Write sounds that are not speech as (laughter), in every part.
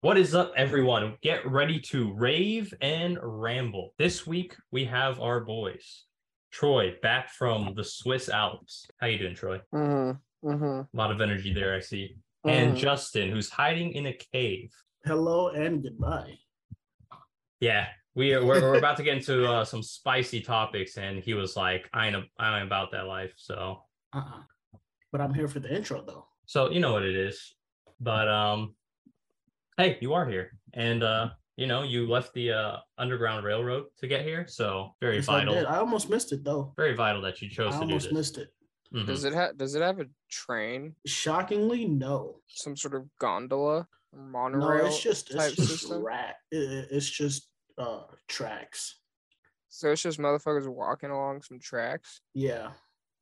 What is up, everyone? Get ready to rave and ramble. This week we have our boys, Troy, back from the Swiss Alps. How you doing, Troy? Mm-hmm. Mm-hmm. A lot of energy there, I see. And Mhm. Justin, who's hiding in a cave. Hello and goodbye. Yeah, we are, we're, we're about to get into uh, some spicy topics, and he was like, "I ain't a, I ain't about that life." So, Uh-uh. But I'm here for the intro though. so you know what it is. But um, hey, you are here, and uh, you know you left the uh underground railroad to get here, so very Yes, I did. vital, I almost missed it though. very vital that you chose I to do almost this. missed it. Mhm. Does it have does it have a train? Shockingly, no. Some sort of gondola or No, monorail? it's just type it's just system? rat. it- it's just uh tracks. So it's just motherfuckers walking along some tracks, Yeah,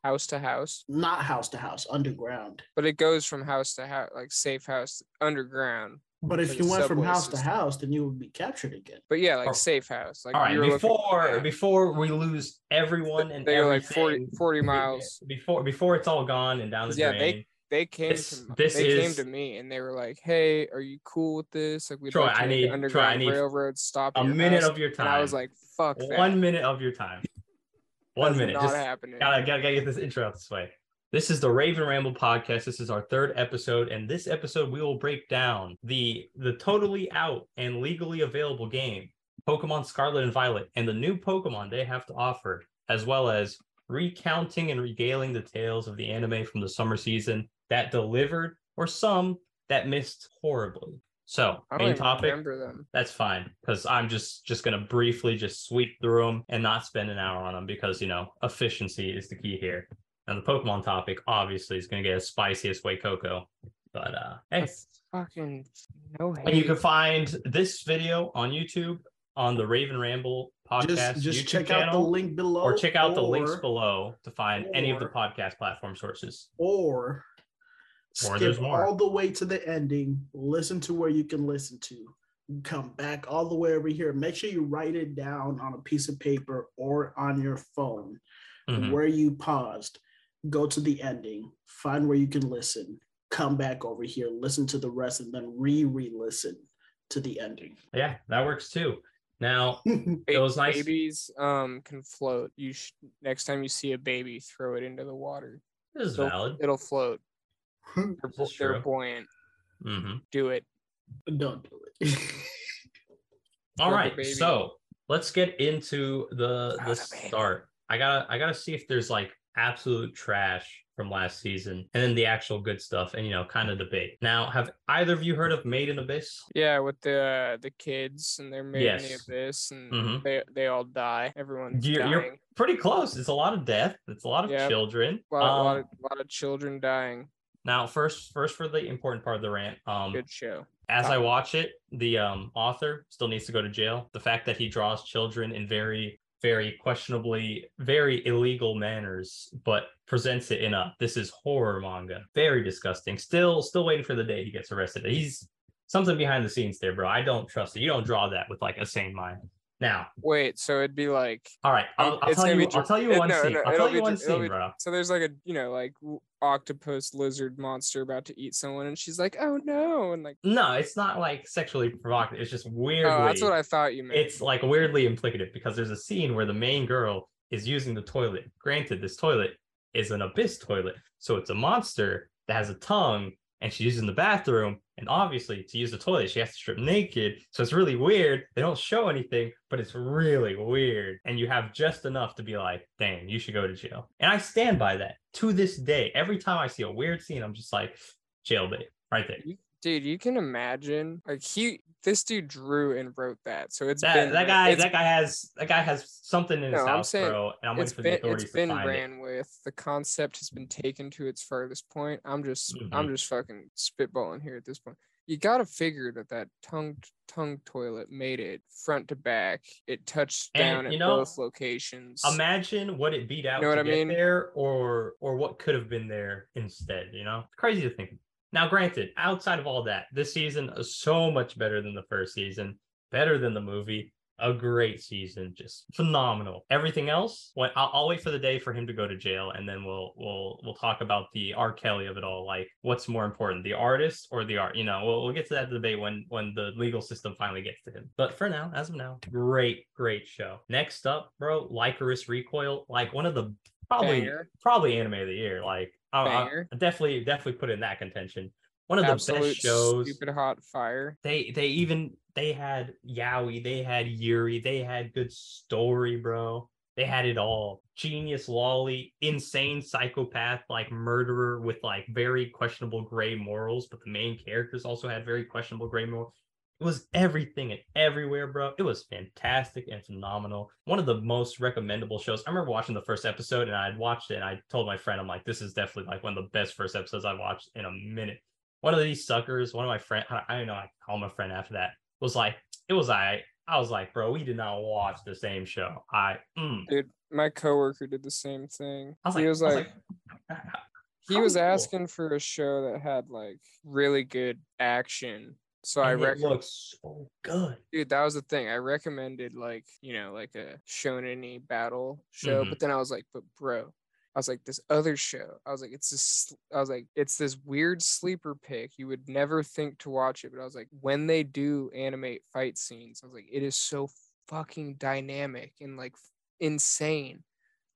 house to house. not house to house, underground. But it goes from house to house, like safe house underground. But if you went from subway house to house, then you would be captured again. But yeah, like Oh. safe house. Like All right, you were looking- before before we lose everyone and they were like 40, 40 miles. before before it's all gone and down the Yeah, drain. They came This- to this they is- came to me and they were like, "Hey, are you cool with this? Like, we'd Troy, like to I make need- Troy, I underground need railroad stop a at minute house." of your time. And I was like, "Fuck that." one minute of your time. (laughs) One That's minute. Not Just happening. gotta, gotta gotta get this intro out this way. This is the Rave N' Ramble podcast. This is our third episode, and this episode we will break down the the totally out and legally available game, Pokemon Scarlet and Violet, and the new Pokemon they have to offer, as well as recounting and regaling the tales of the anime from the summer season that delivered, or some that missed horribly. So, main topic that's fine because I'm just just gonna briefly just sweep through them and not spend an hour on them because you know efficiency is the key here. And the Pokemon topic obviously is gonna get as spicy as Way Coco, but uh, hey, Fucking no hate. and you can find this video on YouTube on the Rave N' Ramble podcast Just just YouTube check out the channel, link below, or check out the links below to find any of the podcast platform sources. or Or skip more. all the way to the ending. Listen to where you can listen to. Come back all the way over here. Make sure you write it down on a piece of paper or on your phone Mhm. where you paused. Go to the ending. Find where you can listen. Come back over here. Listen to the rest, and then re-re-listen to the ending. Yeah, that works too. Now (laughs) it was nice- Babies um can float. You sh- next time you see a baby, throw it into the water. this is It'll, valid. it'll float. They're, (laughs) This bu- is they're true. buoyant. hmm Do it. Don't do it. (laughs) All Rubber right, baby. so let's get into the the start. I gotta I gotta see if there's like absolute trash from last season, and then the actual good stuff, and you know, kind of debate. Now, have either of you heard of Made in Abyss? Yeah, with the the kids and they're made in the abyss and Mhm. they they all die. Everyone's You're, dying. you're pretty close. It's a lot of death. It's a lot of Yeah. children. A lot, a lot Um, of, lot of children dying. now, first, first for the important part of the rant. Um, Good show. as I watch it, the um, author still needs to go to jail. The fact that he draws children in very, very questionably, very illegal manners, but presents it in a this is horror manga. Very disgusting. Still, still waiting for the day he gets arrested. He's something behind the scenes there, bro. I don't trust it. You don't draw that with like a sane mind. Now, Wait, so it'd be like all right, I'll, Um, I'll it's tell you. I'll tell you one no, scene. no, I'll tell you one scene, be- bro. so there's like a you know like octopus lizard monster about to eat someone and she's like oh no and like No, it's not like sexually provocative. It's just weirdly. oh that's what I thought you meant. it's like weirdly implicative because there's a scene where the main girl is using the toilet. Granted, this toilet is an abyss toilet, so it's a monster that has a tongue, and she's using the bathroom. And obviously, to use the toilet, she has to strip naked. So it's really weird. They don't show anything, but it's really weird. And you have just enough to be like, dang, you should go to jail. And I stand by that to this day. Every time I see a weird scene, I'm just like, jail bait right there. Dude, you can imagine like he this dude drew and wrote that, so it's That, been that guy that guy has that guy has something in his No, I'm house, saying bro, and I'm it's waiting for the been authorities it's to been find it. ran with the concept has been taken to its furthest point i'm just Mm-hmm. i'm just fucking spitballing here at this point you gotta figure that that tongue tongue toilet made it front to back it touched And, down at know, both locations Imagine what it beat out you know to what I mean? there, or or what could have been there instead. You know, it's crazy to think. Now, granted, outside of all that, this season is so much better than the first season, better than the movie. a great season, just phenomenal. Everything else, what I'll, I'll wait for the day for him to go to jail, and then we'll we'll we'll talk about the R. Kelly of it all. Like, what's more important, the artist or the art? You know, we'll we'll get to that debate when when the legal system finally gets to him. But for now, as of now, great great show. Next up, bro, Lycoris Recoil, like one of the probably Banger. probably anime of the year. Like, Oh, I, I-. Definitely definitely put in that contention. One of the Absolute best shows stupid hot fire. they they even they had Yaoi, they had Yuri, they had good story, bro. They had it all. Genius Lolly, insane psychopath, like murderer with like very questionable gray morals, but the main characters also had very questionable gray morals. It was everything and everywhere, bro. It was fantastic and phenomenal. One of the most recommendable shows. I remember watching the first episode and I'd watched it and I told my friend, I'm like, this is definitely like one of the best first episodes I've watched in a minute one of these suckers, one of my friend, I don't know, I call a friend after that, was like, it was I. I was like, bro, we did not watch the same show. I, mm. Dude, my coworker did the same thing. I was he like, was was like, he was asking for a show that had like really good action. So I and it recommend, looks so good. dude, that was the thing. I recommended like you know like a shonen battle show, Mhm. but then I was like, but bro, I was like this other show. I was like, it's this. I was like, it's this weird sleeper pick. You would never think to watch it, but I was like, when they do animate fight scenes, I was like, it is so fucking dynamic and like insane.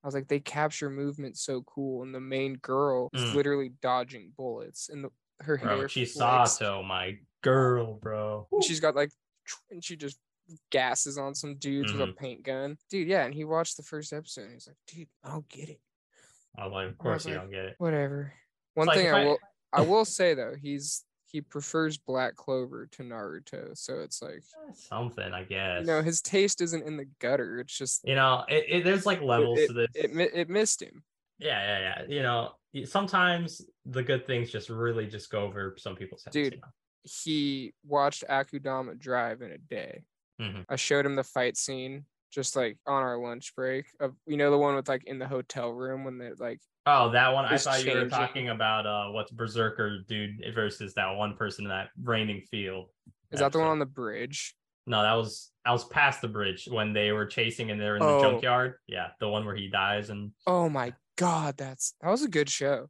I was like, they capture movement so cool, and the main girl is Mm. literally dodging bullets, and the, her Bro, hair. flicks. Chisato, my girl, bro. She's got like, and she just gasses on some dudes with a mm-hmm. paint gun, dude. Yeah, and he watched the first episode, and he's like, dude, I don't get it. I was like, of course was you like, don't get it. Whatever. One like thing if I I- will, I will say though, he's he prefers Black Clover to Naruto, so it's like, Something, I guess. you know, his taste isn't in the gutter. It's just you know, it, it, there's like levels it, to this. it, mi- it missed him. yeah, yeah, yeah. You know, y- sometimes the good things just really just go over some people's heads. Dude. you know? He watched Akudama Drive in a day. Mhm. I showed him the fight scene just like on our lunch break of you know the one with like in the hotel room when they like Oh, that one. I thought you were talking about uh what's Berserker dude versus that one person in that raining field. is that the one on the bridge? No, that was I was past the bridge when they were chasing and they're in the Oh. junkyard. Yeah, the one where he dies and Oh my god, that's that was a good show.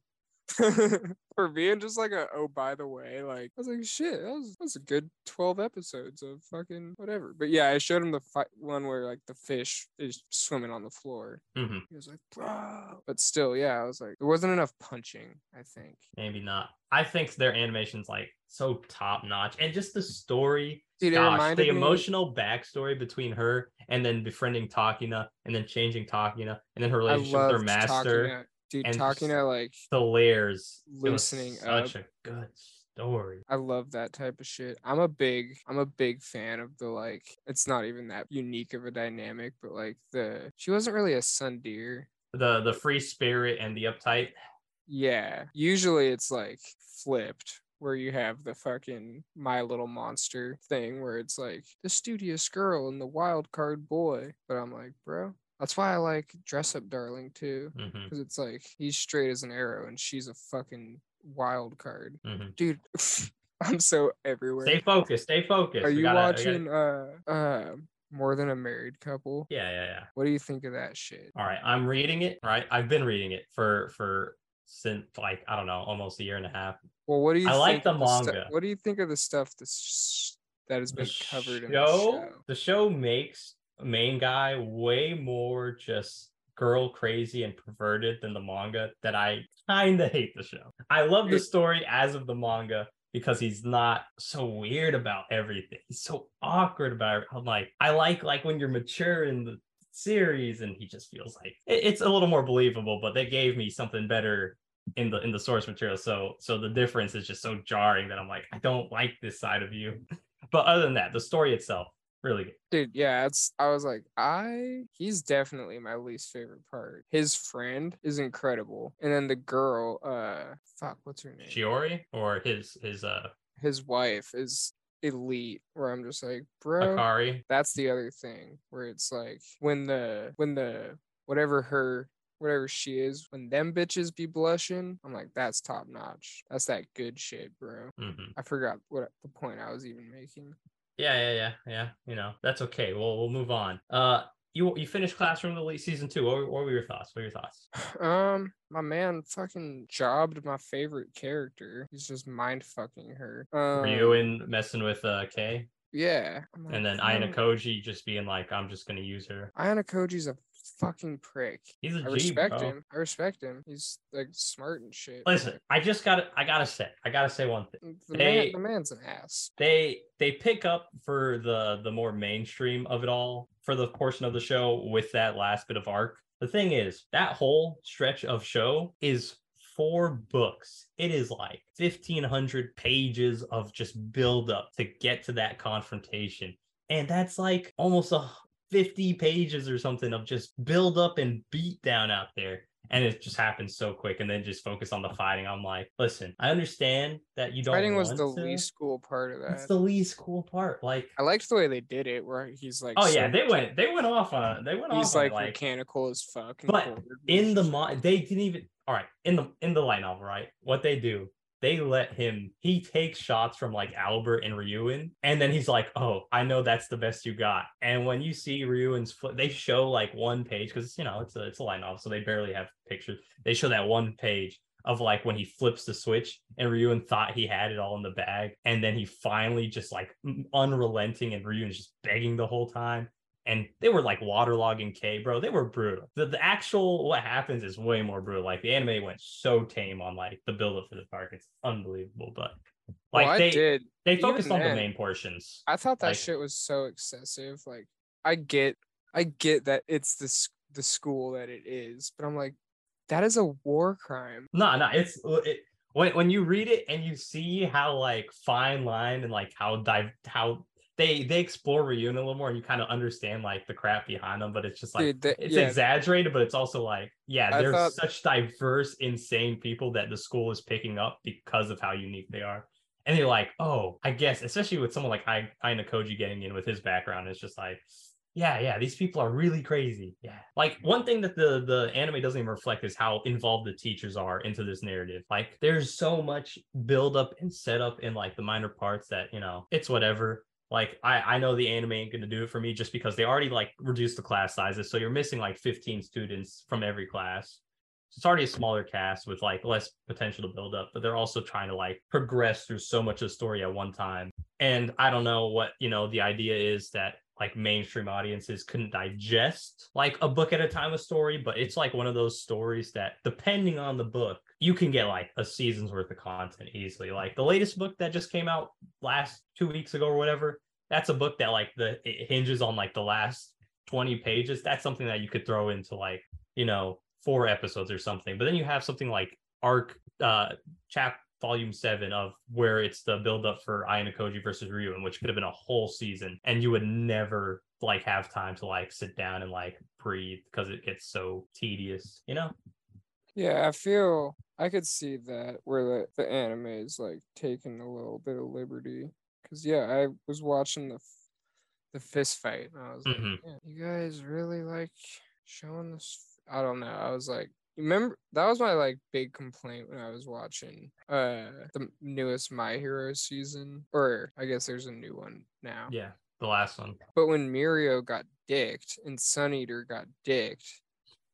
(laughs) For being just like a oh by the way, like I was like shit, that was that's a good twelve episodes of fucking whatever. But yeah, I showed him the fight one where like the fish is swimming on the floor. Mhm, He was like, bro. But still, yeah, I was like, there wasn't enough punching, I think. maybe not. I think their animation's like so top notch and just the story. Dude, Gosh, the me emotional backstory between her and then befriending Takina and then changing Takina and then her relationship with her master. Takina. Dude, and talking to like The layers. Loosening such up. a good story. I love that type of shit. I'm a big I'm a big fan of the like it's not even that unique of a dynamic, but like the she wasn't really a tsundere. The the free spirit and the uptight. Yeah. Usually it's like flipped where you have the fucking my little monster thing where it's like the studious girl and the wild card boy. But I'm like, bro, that's why I like dress up darling too. Because it's like he's straight as an arrow and she's a fucking wild card. hmm Dude, (laughs) I'm so everywhere. Stay focused. Stay focused. Are We you gotta- watching gotta- uh uh more than a married couple? Yeah, yeah, yeah. What do you think of that shit? All right, I'm reading it. Right, I've been reading it for for since like I don't know, almost a year and a half. Well, what do you I like think the of stu- manga. what do you think of the stuff that's that has The been covered in the show, show? the show makes main guy way more just girl crazy and perverted than the manga. That I kind of hate the show. I love the story as of the manga because he's not so weird about everything. He's so awkward about it. I'm like, I like like when you're mature in the series and he just feels like it- it's a little more believable but they gave me something better in the in the source material so so the difference is just so jarring that i'm like i don't like this side of you (laughs) but other than that the story itself really good Dude, yeah, it's I was like, I he's definitely my least favorite part. His friend is incredible. And then the girl, uh fuck, what's her name? shiori or his his uh His wife is elite where I'm just like, bro. akari that's the other thing where it's like when the when the whatever her whatever she is when them bitches be blushing i'm like that's top notch that's that good shit bro Mhm. i forgot what the point i was even making Yeah, yeah, yeah, yeah. You know, that's okay. We'll we'll move on. Uh you you finished Classroom the Elite season two. What, were- what were your thoughts? What were your thoughts? (sighs) Um, my man fucking jobbed my favorite character. He's just mind fucking her. Um, Were you in messing with uh Kay? Yeah. I'm And then Ayanokoji just being like, I'm just gonna use her. Ayanokoji's a fucking prick. He's a I G, respect bro. him. I respect him. He's like smart and shit. Listen, I just gotta I gotta say, I gotta say one thing. the, they- man, the man's an ass. They they pick up for the the more mainstream of it all for the portion of the show with that last bit of arc. The thing is, that whole stretch of show is four books. It is like 1500 pages of just build up to get to that confrontation. And that's like almost a 50 pages or something of just build up and beat down out there. And it just happens so quick, and then just focus on the fighting. I'm like, listen, I understand that you don't. Fighting was the to. least cool part of that. the least cool part. Like, I liked the way they did it, where he's like, oh yeah, so- they went they went off on they went he's off on like, like mechanical as fuck. But cool. in the mo- they didn't even all right in the in the light novel right what they do they let him he takes shots from like albert and ryuen and then he's like oh i know that's the best you got. And when you see ryuen's foot they show like one page because you know it's a it's a light novel so they barely have pictures. They show that one page of like when he flips the switch and Ryuen thought he had it all in the bag and then he finally just like unrelenting and Ryuen's just begging the whole time and they were like waterlogging K, bro. They were brutal. The, the actual what happens is way more brutal. Like the anime went so tame on like the build up for the park. It's unbelievable. But like well, they did. they even focused on the main portions. I thought that like- shit was so excessive. Like, I get, I get that it's the the school that it is, but I'm like, that is a war crime. No, no, it's uh, it, when when you read it and you see how like fine line and like how dive how they they explore Ryuen a little more and you kind of understand like the crap behind them, but it's just like Dude, that- it's yeah, exaggerated, but it's also like, yeah, I there's thought- such diverse, insane people that the school is picking up because of how unique they are. And you're like, oh, I guess, especially with someone like I Ayanokoji getting in with his background, it's just like, yeah, yeah, these people are really crazy. Yeah. Like one thing that the the anime doesn't even reflect is how involved the teachers are into this narrative. Like there's so much build up and setup in like the minor parts that, you know, it's whatever like I, I know the anime ain't gonna do it for me just because they already like reduced the class sizes so you're missing like 15 students from every class. So it's already a smaller cast with like less potential to build up but they're also trying to like progress through so much of the story at one time. And i don't know what you know the idea is that like mainstream audiences couldn't digest like a book at a time of story but it's like one of those stories that depending on the book you can get like a season's worth of content easily like the latest book that just came out last two weeks ago or whatever that's a book that like the it hinges on like the last 20 pages that's something that you could throw into like you know four episodes or something but then you have something like arc uh chap volume seven of where it's the build up for Ayanokoji versus Ryuen, which could have been a whole season, and you would never like have time to like sit down and like breathe because it gets so tedious, you know? yeah. I feel I could see that where the the anime is like taking a little bit of liberty. Cause yeah, I was watching the f- the fist fight, and I was like, Mhm. "Yeah, you guys really like showing this. I don't know. I was like, remember that was my like big complaint when I was watching uh the newest My Hero season, or I guess there's a new one now. Yeah, the last one. But when Mirio got dicked and Sun Eater got dicked,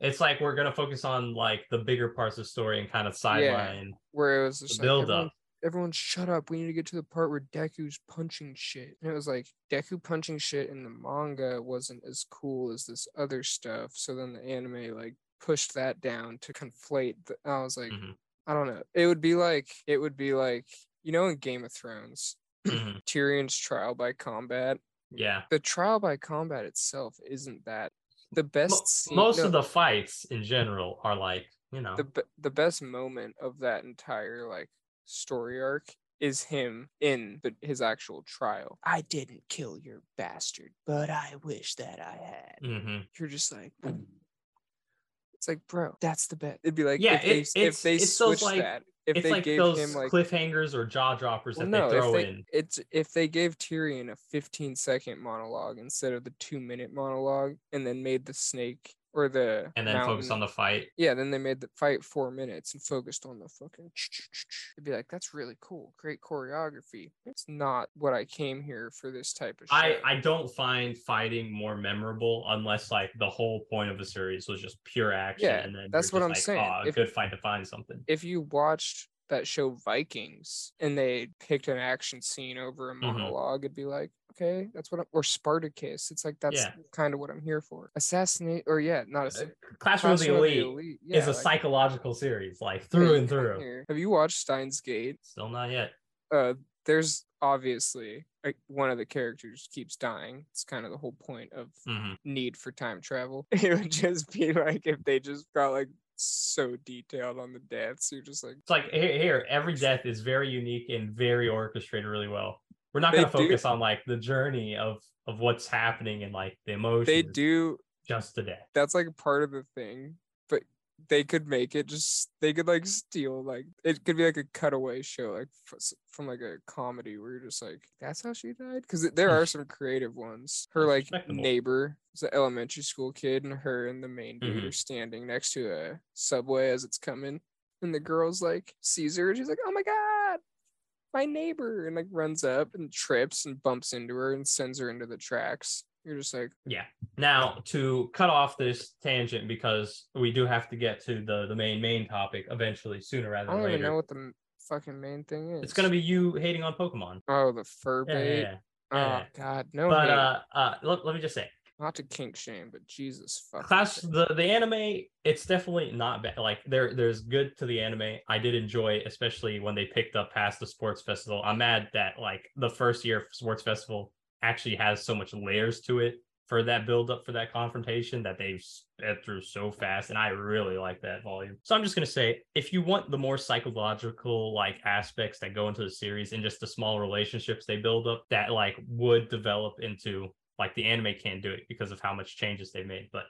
It's like we're gonna focus on like the bigger parts of the story and kind of sideline where it was just build like everyone, up. everyone shut up. We need to get to the part where Deku's punching shit. And it was like Deku punching shit in the manga wasn't as cool as this other stuff. So then the anime like pushed that down to conflate. The, I was like, Mhm. I don't know. It would be like it would be like you know in Game of Thrones, (clears throat) Mhm. Tyrion's trial by combat. Yeah. The trial by combat itself isn't that the best. Scene, most no, of the fights in general are like, you know, the the best moment of that entire like story arc is him in the, his actual trial. I didn't kill your bastard, but I wish that I had. hmm You're just like, it's like, bro, that's the best. It'd be like, Yeah, if they, it- s- it's- if they it's like- that, if it's they like gave those him like cliffhangers or jaw droppers well, that no, they throw they, in. it's if they gave Tyrion a 15 second monologue instead of the two minute monologue, and then made the snake or the and then focus on the fight. Yeah, then they made the fight four minutes and focused on the fucking. It'd be like, that's really cool. Great choreography. It's not what I came here for this type of show. I, I don't find fighting more memorable unless like the whole point of the series was just pure action. Yeah, and then that's what I'm like, saying. "Oh, a If- good fight to find something. if you watched that show Vikings and they picked an action scene over a Mhm. monologue, it'd be like, okay, that's what. I'm, or Spartacus. It's like that's Yeah. kind of what I'm here for. Assassinate, or yeah, not a. Uh, Classroom of the Elite yeah, is a like, psychological series, like through and through. Have you watched Steins Gate? Still not yet. uh there's obviously like one of the characters keeps dying it's kind of the whole point of hmm need for time travel (laughs) it would just be like if they just got like so detailed on the deaths you're just like It's like here, here, every death is very unique and very orchestrated really well. We're not gonna do- focus on like the journey of of what's happening and like the emotions. they do just the death. that's like part of the thing they could make it just they could like steal like it could be like a cutaway show like f- from like a comedy where you're just like that's how she died? Because there are (laughs) some creative ones. Her like neighbor is an elementary school kid and her and the main dude Mhm. are standing next to a subway as it's coming and the girl's like sees her and she's like oh my god my neighbor and like runs up and trips and bumps into her and sends her into the tracks you're just like Yeah. Now to cut off this tangent because we do have to get to the the main main topic eventually, sooner rather than i than don't even know later. what the fucking main thing is It's gonna be you hating on Pokemon. Oh, the fur Yeah, yeah, bait. yeah. Oh yeah. God, no. But hate. uh, uh, let, let me just say, not to kink shame, but Jesus fucking. class the the anime it's definitely not bad like there there's good to the anime i did enjoy especially when they picked up past the sports festival i'm mad that like the first year of sports festival actually has so much layers to it for that build up for that confrontation that they've sped through so fast and i really like that volume. So i'm just going to say if you want the more psychological like aspects that go into the series and just the small relationships they build up that like would develop into like the anime can't do it because of how much changes they've made but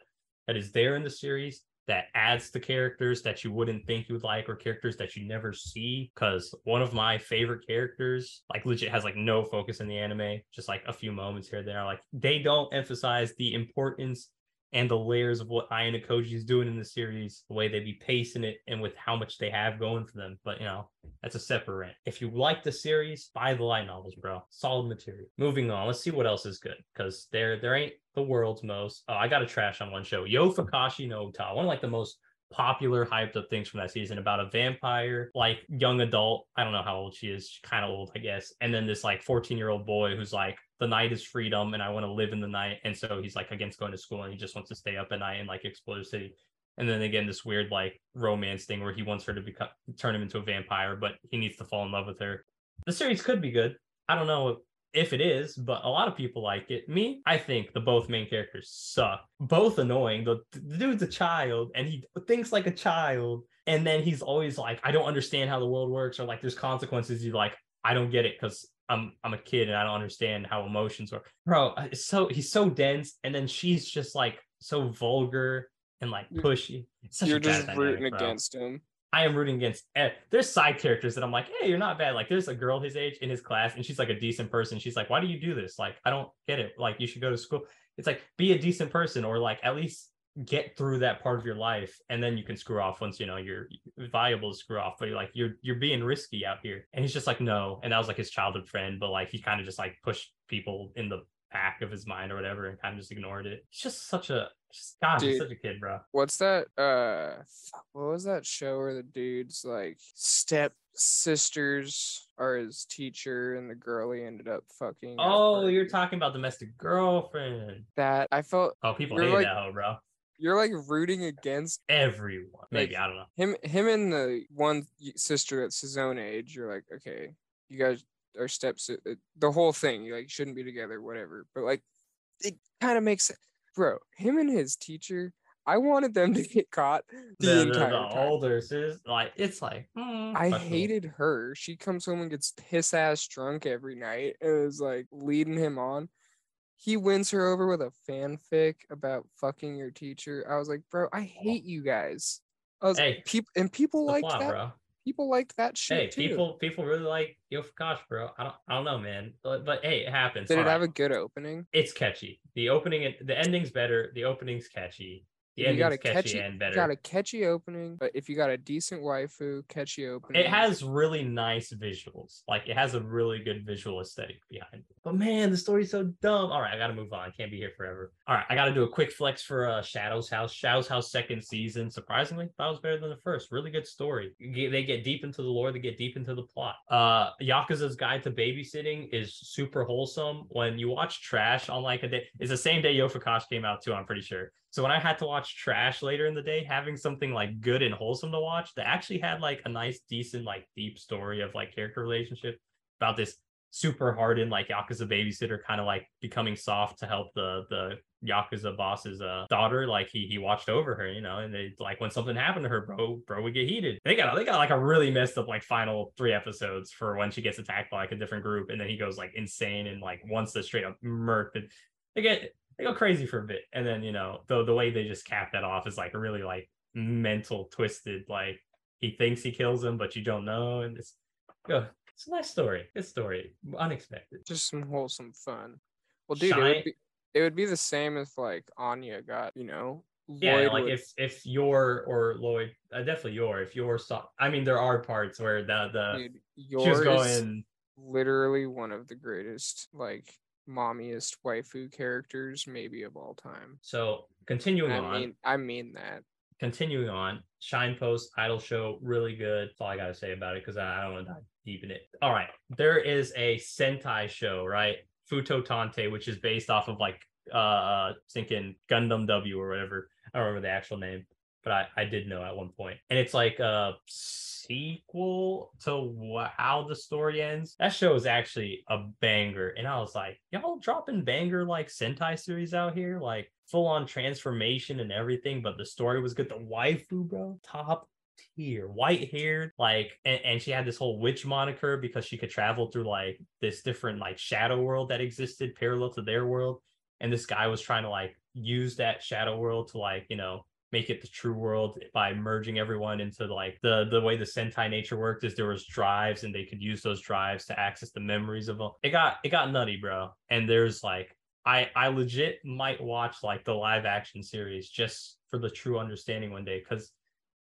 that is there in the series that adds to characters that you wouldn't think you would like or characters that you never see because one of my favorite characters like legit has like no focus in the anime just like a few moments here and there like they don't emphasize the importance and the layers of what Ayanokoji is doing in the series, the way they be pacing it, and with how much they have going for them. But you know, that's a separate rant. If you like the series, buy the light novels, bro. Solid material. Moving on, let's see what else is good because there there ain't the world's most. Oh, I got a trash on one show. Yofukashi no Uta, one of like the most popular hyped up things from that season about a vampire like young adult i don't know how old she is kind of old i guess and then this like 14 year old boy who's like the night is freedom and i want to live in the night and so he's like against going to school and he just wants to stay up at night and like explore the city and then again this weird like romance thing where he wants her to become turn him into a vampire but he needs to fall in love with her the series could be good i don't know if it is, but a lot of people like it. Me, I think the both main characters suck. Both annoying. The, the dude's a child and he thinks like a child. And then he's always like, I don't understand how the world works, or like there's consequences. You like, I don't get it because I'm I'm a kid and I don't understand how emotions work. Bro, it's so he's so dense, and then she's just like so vulgar and like pushy. You're just rooting bro. against him. I am rooting against. eh, There's side characters that I'm like, hey, you're not bad. Like, there's a girl his age in his class, and she's like a decent person. She's like, why do you do this? Like, I don't get it. Like, you should go to school. It's like, be a decent person, or like at least get through that part of your life, and then you can screw off once you know you're viable to screw off. But you're like, you're you're being risky out here. And he's just like, no. And that was like his childhood friend, but like he kind of just like pushed people in the back of his mind or whatever, and kind of just ignored it. He's just such a, just God, he's such a kid, bro. What's that? Uh, what was that show where the dude's like step sisters are his teacher and the girl he ended up fucking? Oh, you're talking about domestic girlfriend. that. I felt Oh, people hate like- that hoe, bro. You're like rooting against Everyone. Maybe Like- I don't know. him. Him and the one sister that's his own age. You're like, okay, you guys are steps. The whole thing, you like shouldn't be together, whatever. But like, it kind of makes sense, bro. Him and his teacher. I wanted them to get caught the, The, entire the time. older sis, like it's like hmm, I hated her. She comes home and gets piss ass drunk every night and is like leading him on. He wins her over with a fanfic about fucking your teacher. I was like, bro, I hate you guys. I was Hey, people and people liked plot, that. bro. People liked that shit Hey, too. people people really like Yo Gosh, bro. I don't I don't know, man. But, but hey, it happens. Did it have a good opening? It's catchy. The opening, the ending's better. The opening's catchy. The you got a catchy catchy, and better. got a catchy opening, but if you got a decent waifu, catchy opening, It has really nice visuals. Like it has a really good visual aesthetic behind it. But man, the story's so dumb. All right, I gotta move on. Can't be here forever. All right, I gotta do a quick flex for uh Shadow's House. Shadow's House second season. Surprisingly, that was better than the first. Really good story. Get- They get deep into the lore. They get deep into the plot. Uh, Yakuza's Guide to Babysitting is super wholesome. When you watch Trash on like a day, it's the same day Yofakash came out too. I'm pretty sure. So when I had to watch trash later in the day, having something like good and wholesome to watch that actually had like a nice, decent, like deep story of like character relationship about this super hardened like Yakuza babysitter kind of like becoming soft to help the the Yakuza boss's uh daughter. Like he he watched over her, you know, and they like when something happened to her, bro, bro would get heated. They got they got like a really messed up like final three episodes for when she gets attacked by like a different group, and then he goes like insane and like wants to straight up murk the they get they go crazy for a bit and then you know the the way they just cap that off is like a really like mental twisted like he thinks he kills him but you don't know and it's go it's a nice story good story unexpected just some wholesome fun. Well, dude, it would, be, it would be the same if like Anya got, you know, yeah like would- if if you're or lloyd uh, definitely your if you're so i mean there are parts where the the dude, she was yours going literally one of the greatest like mommiest waifu characters maybe of all time. so continuing I on mean, I mean that. continuing on, Shine Post Idol Show, really good. That's all I gotta say about it because I I don't want to dive deep in it. All right, there is a Sentai show, right? Futo Tantei, which is based off of like uh thinking Gundam W or whatever. I don't remember the actual name, but I I did know at one point, and it's like a sequel to how the story ends. That show is actually a banger, and I was like, y'all dropping banger like Sentai series out here, like full on transformation and everything, but the story was good. The waifu, bro, top tier, white haired, like, and, and she had this whole witch moniker because she could travel through like this different like shadow world that existed parallel to their world. And this guy was trying to like use that shadow world to like, you know, make it the true world by merging everyone into like the the way the sentai nature worked is there was drives and they could use those drives to access the memories of them it got it got nutty bro. And there's like I I legit might watch like the live action series just for the true understanding one day because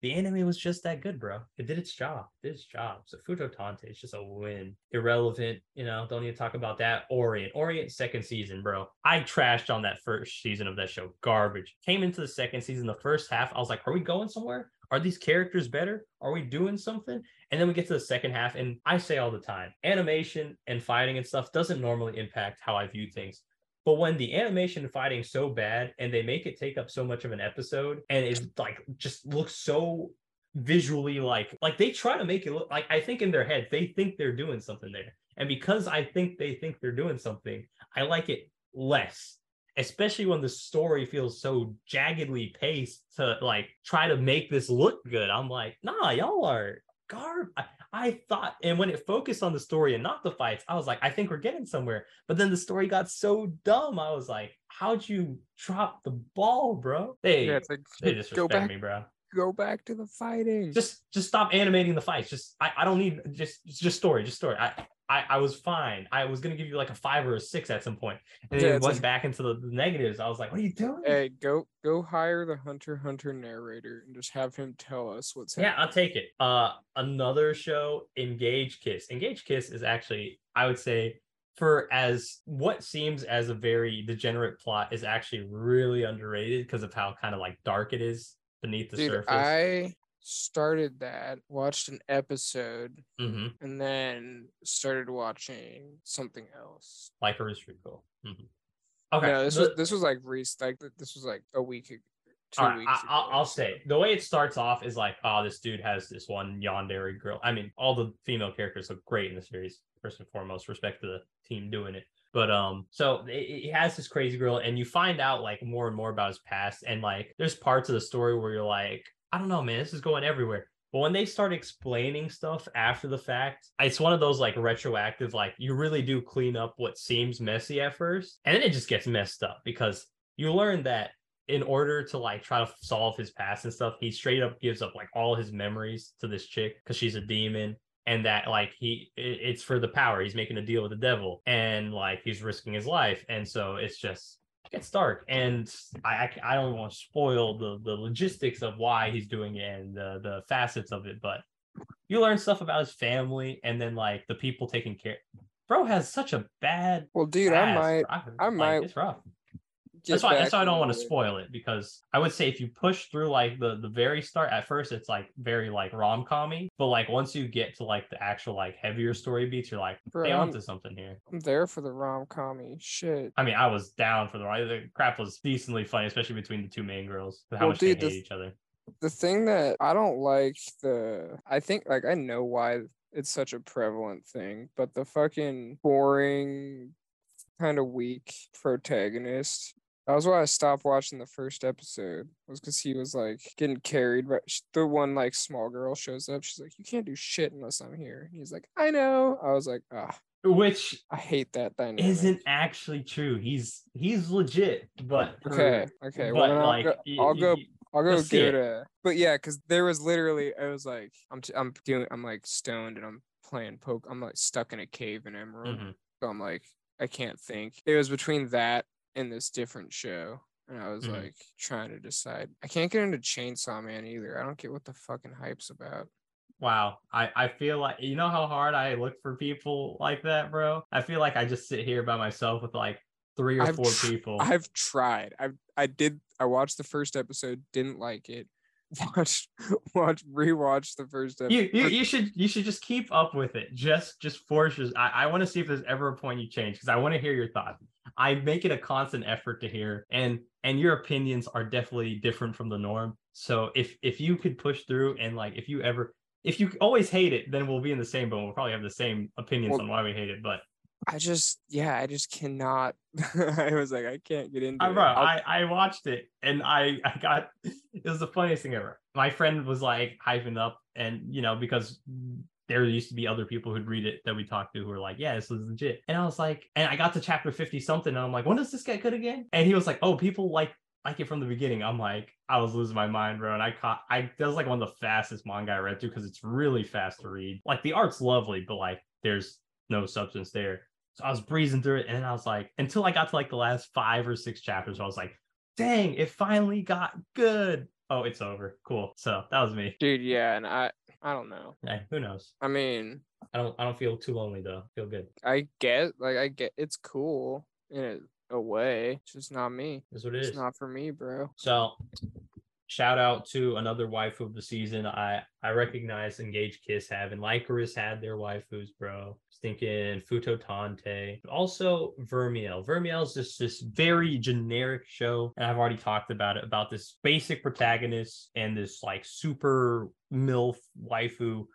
the anime was just that good, bro. It did its job. It did its job. So Futo Tantei is just a win. Irrelevant, you know. Don't need to talk about that. Orient, Orient second season, bro. I trashed on that first season of that show. Garbage. Came into the second season, the first half. I was like, are we going somewhere? Are these characters better? Are we doing something? And then we get to the second half, and I say all the time, animation and fighting and stuff doesn't normally impact how I view things. But when the animation fighting so bad and they make it take up so much of an episode and it like just looks so visually like like they try to make it look like I think in their head they think they're doing something there. And because I think they think they're doing something, I like it less. Especially when the story feels so jaggedly paced to like try to make this look good. I'm like, nah, y'all are garb. I, I thought, and when it focused on the story and not the fights, I was like, I think we're getting somewhere. But then the story got so dumb. I was like, how'd you drop the ball, bro? They, Yeah, like they go disrespect back, me, bro. Go back to the fighting. Just, just stop animating the fights. Just, I, I don't need just, just story, just story. I, I, I was fine. I was gonna give you like a five or a six at some point, and then Yeah, it went like- back into the, the negatives. I was like, what are you doing? hey, go go hire the Hunter Hunter narrator and just have him tell us what's happening. Yeah. I'll take it. Uh, another show, Engage Kiss. Engage Kiss is actually, I would say, for as what seems as a very degenerate plot is actually really underrated because of how kind of like dark it is beneath the Dude, surface. I started that, watched an episode, hmm and then started watching something else. Like a pretty cool. hmm Okay. No, this the- was this was like rec- like this was like a week, ag- two right, weeks. I, I'll, I'll say the way it starts off is like, oh, this dude has this one yandere girl. I mean, all the female characters look great in the series. First and foremost, respect to the team doing it. But um, so it has this crazy girl, and you find out like more and more about his past, and like there's parts of the story where you're like, I don't know, man, this is going everywhere. But when they start explaining stuff after the fact, it's one of those like retroactive, like you really do clean up what seems messy at first, and then it just gets messed up because you learn that in order to like try to solve his past and stuff, he straight up gives up like all his memories to this chick because she's a demon. And that like he it's for the power. He's making a deal with the devil and like he's risking his life. And so it's just gets dark, and I I, I don't want to spoil the the logistics of why he's doing it and the the facets of it, but you learn stuff about his family and then like the people taking care. Bro has such a bad. Well, dude, I might I, I might It's rough. That's why. That's why I don't want to spoil it because I would say if you push through like the the very start at first, it's like very like rom commy, but like once you get to like the actual like heavier story beats, you're like Bro, they onto something here. I'm there for the rom commy shit. I mean, I was down for the. The crap was decently funny, especially between the two main girls, how Well, much dude, they the hate each other. the thing that I don't like the I think like I know why it's such a prevalent thing, but the fucking boring kind of weak protagonist. That was why I stopped watching the first episode. Was because he was like getting carried. But the one like small girl shows up. She's like, "You can't do shit unless I'm here." And he's like, "I know." I was like, "Ah, Which I hate that dynamic." isn't actually true. He's he's legit, but okay? Okay, but well then I'll go, I'll go I'll go Let's see give it a. But yeah, because there was literally, I was like, I'm t- I'm doing, I'm like stoned and I'm playing poke. I'm like stuck in a cave in Emerald. Mhm. So I'm like, I can't think. It was between that and this different show. And I was Mhm. like trying to decide. I can't get into Chainsaw Man either. I don't get what the fucking hype's about. Wow, I I feel like you know how hard I look for people like that, bro. I feel like I just sit here by myself with like three or I've four tr- people. I've tried. I I did. I watched the first episode. Didn't like it. (laughs) Watched, watch, rewatched the first episode. you, you you should you should just keep up with it. Just just force your. I, I want to see if there's ever a point you change because I want to hear your thoughts. I make it a constant effort to hear, and and your opinions are definitely different from the norm. So if if you could push through and like if you ever if you always hate it, then we'll be in the same boat. We'll probably have the same opinions Well, on why we hate it. But I just, yeah, I just cannot. (laughs) I was like, I can't get into I, it. bro, I, I watched it and I, I got (laughs) it was the funniest thing ever. My friend was like hyping up, and you know, because there used to be other people who'd read it that we talked to who were like, Yeah, this is legit. And I was like, and I got to chapter 50 something, and I'm like, when does this get good again? And he was like, Oh, people like like it from the beginning. I'm like, I was losing my mind, bro. And I caught I that was like one of the fastest manga I read through because it's really fast to read. Like the art's lovely, but like there's no substance there. So I was breezing through it, and then I was like, until I got to like the last five or six chapters, I was like, dang, it finally got good. Oh, it's over. Cool. So that was me. dude, yeah, and I, I don't know. Hey, who knows? I mean, I don't I don't feel too lonely though. I feel good. I get, like, I get, it's cool in a, a way. It's just not me. That's what it It's is. not for me, bro. So shout out to another waifu of the season. I I recognize Engaged Kiss have and Lycoris had their waifus, bro. Stinking Futo Tantei. Also Vermeil. Vermeil is just this very generic show. And I've already talked about it about this basic protagonist and this like super MILF waifu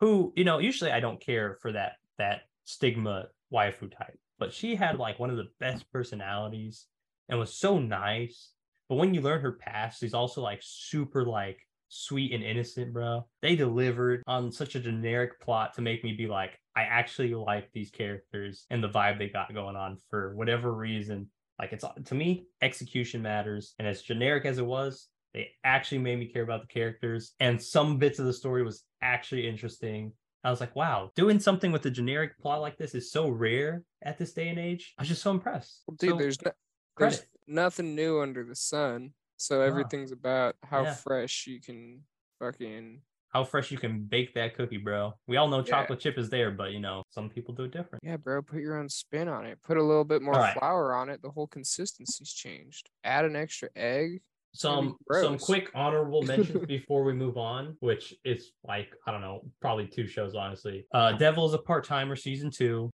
who, you know, usually I don't care for that that stigma waifu type. But she had like one of the best personalities and was so nice. But when you learn her past, she's also like super like sweet and innocent, bro. They delivered on such a generic plot to make me be like, I actually like these characters and the vibe they got going on for whatever reason. Like it's to me, execution matters. And as generic as it was, they actually made me care about the characters. And some bits of the story was actually interesting. I was like, wow, doing something with a generic plot like this is so rare at this day and age. I was just so impressed. Well, dude, So, there's no, there's. Nothing new under the sun. So everything's about how Yeah. fresh you can fucking. how fresh you can bake that cookie, bro. We all know Yeah. chocolate chip is there, but you know, some people do it different. Yeah, bro, put your own spin on it. Put a little bit more Alright. flour on it. The whole consistency's changed. Add an extra egg. Some some quick honorable mentions (laughs) before we move on, which is like, I don't know, probably two shows, honestly. Uh Devil is a part-timer season two.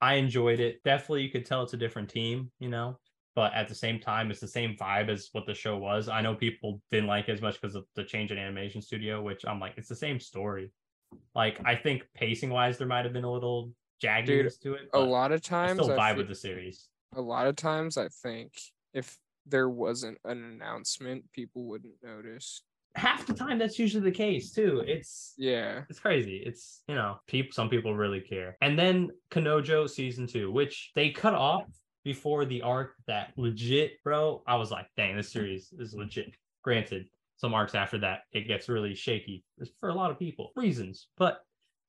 I enjoyed it. Definitely you could tell it's a different team, you know. But at the same time, it's the same vibe as what the show was. I know people didn't like it as much because of the change in animation studio, which I'm like, it's the same story. Like, I think pacing wise, there might have been a little jagginess to it. A lot of I times, still vibe with the series. a lot of times, I think if there wasn't an announcement, people wouldn't notice. Half the time, that's usually the case too. It's Yeah, it's crazy. It's you know, people some people really care. And then Kanojo season two, which they cut off before the arc that legit, bro. I was like, dang, this series is legit. Granted, some arcs after that it gets really shaky for a lot of people reasons, but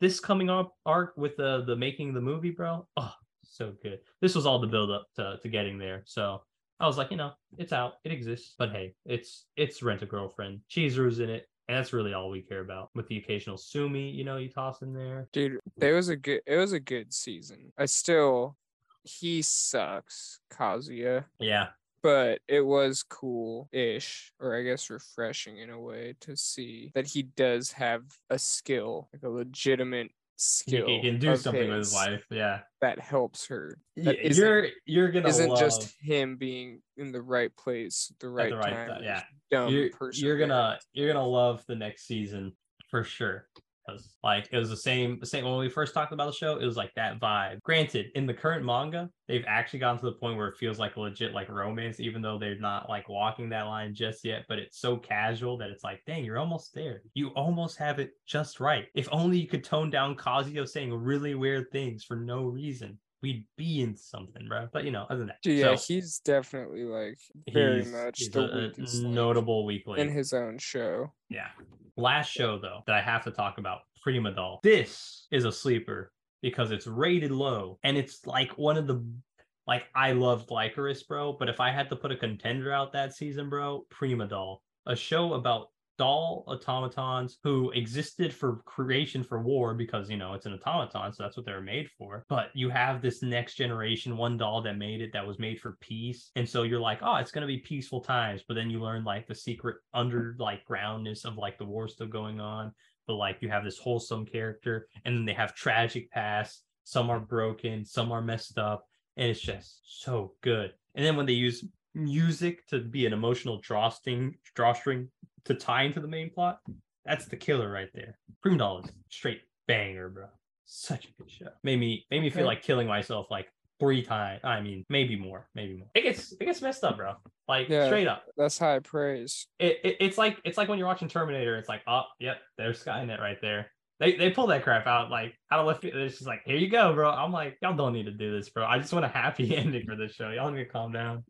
this coming up arc with the the making the movie, bro. Oh, so good. This was all the build up to to getting there. So I was like, you know, it's out, it exists, but hey, it's it's rent a girlfriend. Chizuru's in it, and that's really all we care about. With the occasional Sumi, you know, you toss in there. Dude, it was a good it was a good season. I still he sucks, Kazuya. Yeah, But it was cool ish, or I guess refreshing in a way to see that he does have a skill, like a legitimate skill. he can do something with his life. Yeah, that helps her. Y- you're you're gonna Isn't love, just him being in the right place, at the right, right time. ti- yeah. Dumb you're, person. you're gonna you're gonna love the next season for sure because like it was the same same when we first talked about the show it was like that vibe. Granted in the current manga they've actually gotten to the point where it feels like legit like romance even though they're not like walking that line just yet but it's so casual that it's like dang you're almost there. You almost have it just right. If only you could tone down Kazuyo saying really weird things for no reason we'd be in something bro but you know other than that Dude, yeah, so he's definitely like very much the a- a notable weekly in his own show. yeah. Last show though that I have to talk about, Prima Doll. This is a sleeper because it's rated low and it's like one of the like I loved Lycoris, bro. But if I had to put a contender out that season, bro, Prima Doll, a show about doll automatons who existed for creation for war because you know it's an automaton so that's what they're made for. But you have this next generation one doll that made it that was made for peace. And so you're like oh it's going to be peaceful times. But then you learn like the secret under like groundness of like the war still going on. But like you have this wholesome character and then they have tragic past. Some are broken some are messed up and it's just so good. And then when they use music to be an emotional drawstring drawstring to tie into the main plot that's the killer right there Prima Doll is straight banger bro such a good show made me made me feel like killing myself like three times i mean maybe more maybe more it gets it gets messed up bro like Yeah. straight up That's high praise. it, it it's like it's like when you're watching Terminator. It's like, oh, yep, there's Skynet right there. They they pull that crap out like out of left field. It's just like, here you go, bro. I'm like, y'all don't need to do this, bro. I just want a happy (laughs) ending for this show. Y'all need to calm down.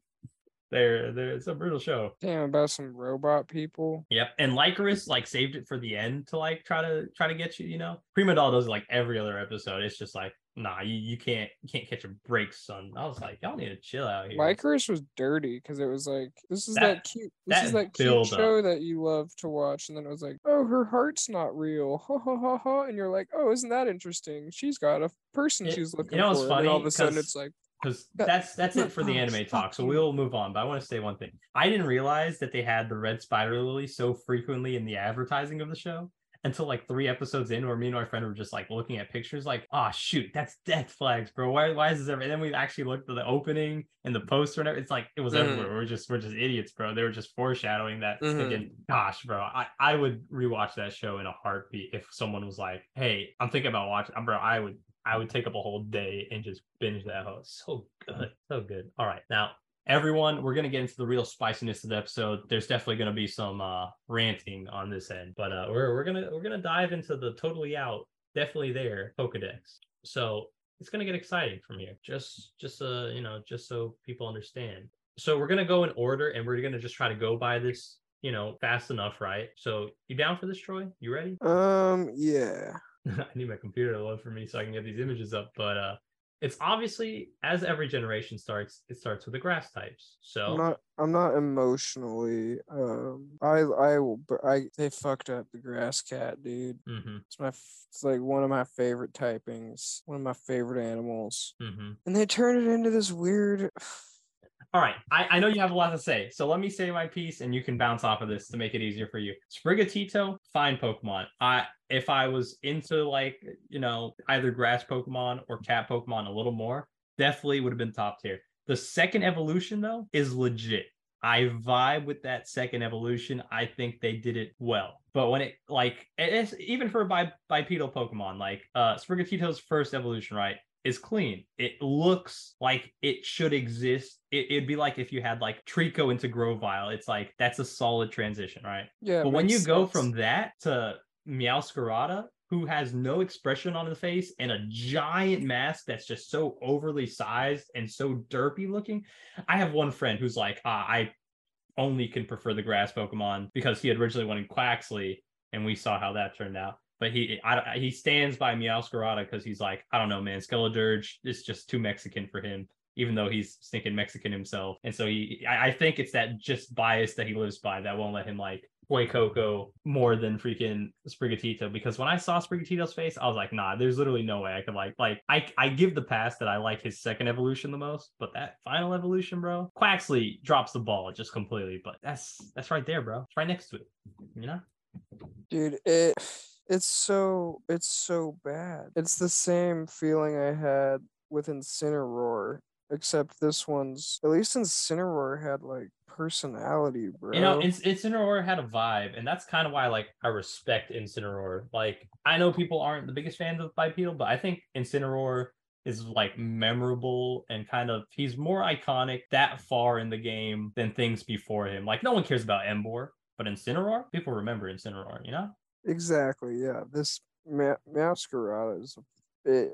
There, there. It's a brutal show. Damn about some robot people. Yep. And Lycoris like saved it for the end to like try to try to get you. You know, Prima Doll does it, like every other episode. It's just like, nah, you, you can't you can't catch a break, son. I was like, y'all need to chill out here. Lycoris was dirty because it was like this is that, That- cute this is that that cute build up. show that you love to watch and then it was like oh her heart's not real ha ha ha ha and you're like oh isn't that interesting she's got a person It- she's you looking know what's for and all of a sudden it's like because That- that's that's it for the anime talk. So we'll move on. But I want to say one thing. I didn't realize that they had the red spider lily so frequently in the advertising of the show until like three episodes in, where me and my friend were just like looking at pictures, like, oh shoot, that's death flags, bro. Why why is this ever? And then we actually looked at the opening and the poster and everything. It's like it was Mhm. everywhere. We're just we're just idiots, bro. They were just foreshadowing that. Mhm. Thinking, gosh, bro, I I would rewatch that show in a heartbeat if someone was like, hey, I'm thinking about watching, bro. I would I would take up a whole day and just binge that whole. So good, so good. All right, now everyone, we're gonna get into the real spiciness of the episode. There's definitely gonna be some uh ranting on this end, but uh we're we're gonna we're gonna dive into the totally out, definitely there Pokedex. So it's gonna get exciting from here. Just just uh you know just so people understand. So we're gonna go in order, and we're gonna just try to go by this you know fast enough, right? So you down for this, Troy? You ready? um yeah (laughs) I need my computer to load for me so I can get these images up. But uh it's obviously as every generation starts, it starts with the grass types. So I'm not I'm not emotionally um I I will but I they fucked up the grass cat dude Mhm, it's my it's like one of my favorite typings one of my favorite animals mhm. and they turned it into this weird All right. I, I know you have a lot to say. So let me say my piece and you can bounce off of this to make it easier for you. Sprigatito, fine Pokemon. I if I was into like, you know, either grass Pokemon or cat Pokemon a little more, definitely would have been top tier. The second evolution though is legit. I vibe with that second evolution. I think they did it well. But when it like it's even for bipedal Pokemon, like uh Sprigatito's first evolution, right? Is clean. It looks like it should exist. It, it'd be like if you had like Trico into Grovyle. It's like that's a solid transition, right? yeah but when you makes go from that to Meowscarada, who has no expression on his face and a giant mask that's just so overly sized and so derpy looking, I have one friend who's like, ah, I only can prefer the grass Pokemon because he had originally wanted Quaxly, and we saw how that turned out. But he I, he stands by Meowscarada because he's like, I don't know, man, Skeledirge is just too Mexican for him. even though he's stinking Mexican himself. And so he, I, I think it's that just bias that he lives by that won't let him like Boy Coco more than freaking Sprigatito because when I saw Sprigatito's face, I was like, nah, there's literally no way I could like like I I give the pass that I like his second evolution the most, but that final evolution, bro, Quaxly drops the ball just completely. But that's that's right there, bro. It's right next to it. You know? Dude, it it's so it's so bad. It's the same feeling I had with Incineroar, except this one's at least Incineroar had like personality, bro. You know, Inc- Incineroar had a vibe, and that's kind of why like I respect Incineroar. Like I know people aren't the biggest fans of Bipedal, but I think Incineroar is like memorable and kind of he's more iconic that far in the game than things before him. Like no one cares about Emboar, but Incineroar, people remember Incineroar, you know? Exactly, yeah. This Ma- Masquerade is a bit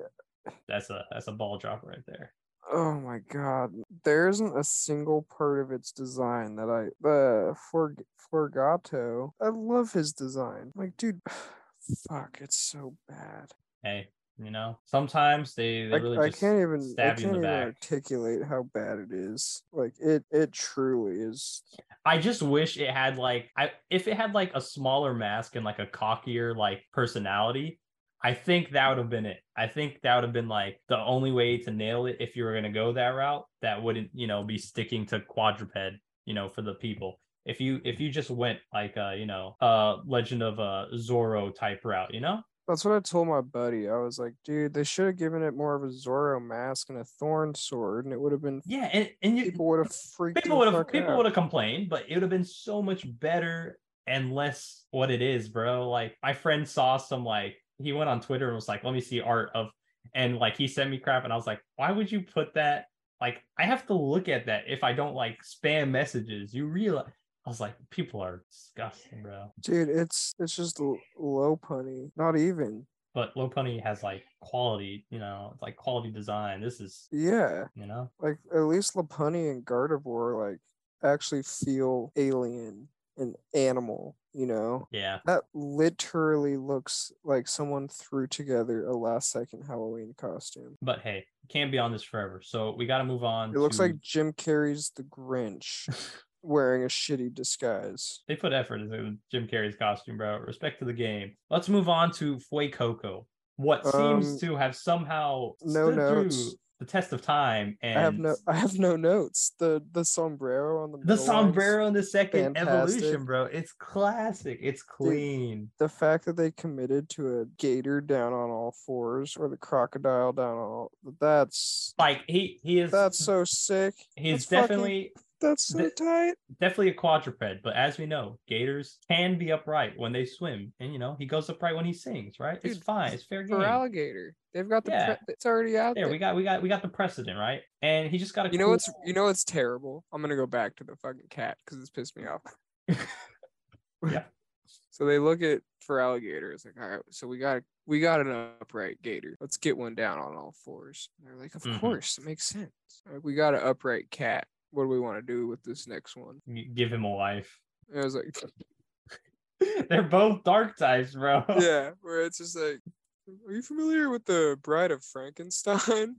That's a that's a ball drop right there. Oh my god. There isn't a single part of its design that I uh, the for Floragato. I love his design. Like, dude, (sighs) fuck, it's so bad. Hey, you know, sometimes they, they I, really I just can't even I stab in can't even back. articulate how bad it is. Like it it truly is I just wish it had like I if it had like a smaller mask and like a cockier like personality, I think that would have been it. I think that would have been like the only way to nail it if you were gonna go that route. That wouldn't, you know, be sticking to quadruped, you know, for the people. If you if you just went like uh, you know, uh Legend of uh Zorro type route, you know? That's what I told my buddy. I was like, dude, they should have given it more of a Zorro mask and a thorn sword, and it would have been Yeah, and, and you, people would have freaked people would have people would have complained, but it would have been so much better and less what it is, bro. Like my friend saw some like he went on Twitter and was like, "Let me see art of," and like he sent me crap, and I was like, "Why would you put that?" Like I have to look at that if I don't like spam messages. You realize? I was like, people are disgusting, bro. Dude, it's it's just Lopunny. Not even. But Lopunny has like quality, you know, it's like quality design. This is, Yeah. you know, Like at least Lopunny and Gardevoir like actually feel alien and animal, you know? yeah. That literally looks like someone threw together a last second Halloween costume. But hey, can't be on this forever. So we got to move on. It looks like Jim Carrey's The Grinch (laughs) wearing a shitty disguise. They put effort into Jim Carrey's costume, bro. Respect to the game. Let's move on to Fuecoco. What seems Um, to have somehow no stood notes. through the test of time and I have no I have no notes. The the sombrero on the the sombrero in the second fantastic. evolution, bro. It's classic. It's clean. the fact that they committed to a gator down on all fours or the crocodile down on all that's Like he he is that's so sick. he's that's fucking- definitely That's so the- tight. definitely a quadruped, but as we know, gators can be upright when they swim, and you know he goes upright when he sings. Right? it's fine. It's fair game. Feraligatr. They've got the Yeah. pre- it's already out There there. we got we got we got the precedent, right? And he just got a you know cool- what's you know what's terrible? I'm gonna go back to the fucking cat because it's pissed me off. (laughs) Yeah. So they look at Feraligatr. It's like, all right, so we got we got an upright gator. Let's get one down on all fours. And they're like, of Mhm. course, it makes sense. Like, we got an upright cat. What do we want to do with this next one? Give him a life. And I was like, (laughs) They're both dark types, bro. (laughs) yeah, (laughs) where it's just like, are you familiar with the Bride of Frankenstein?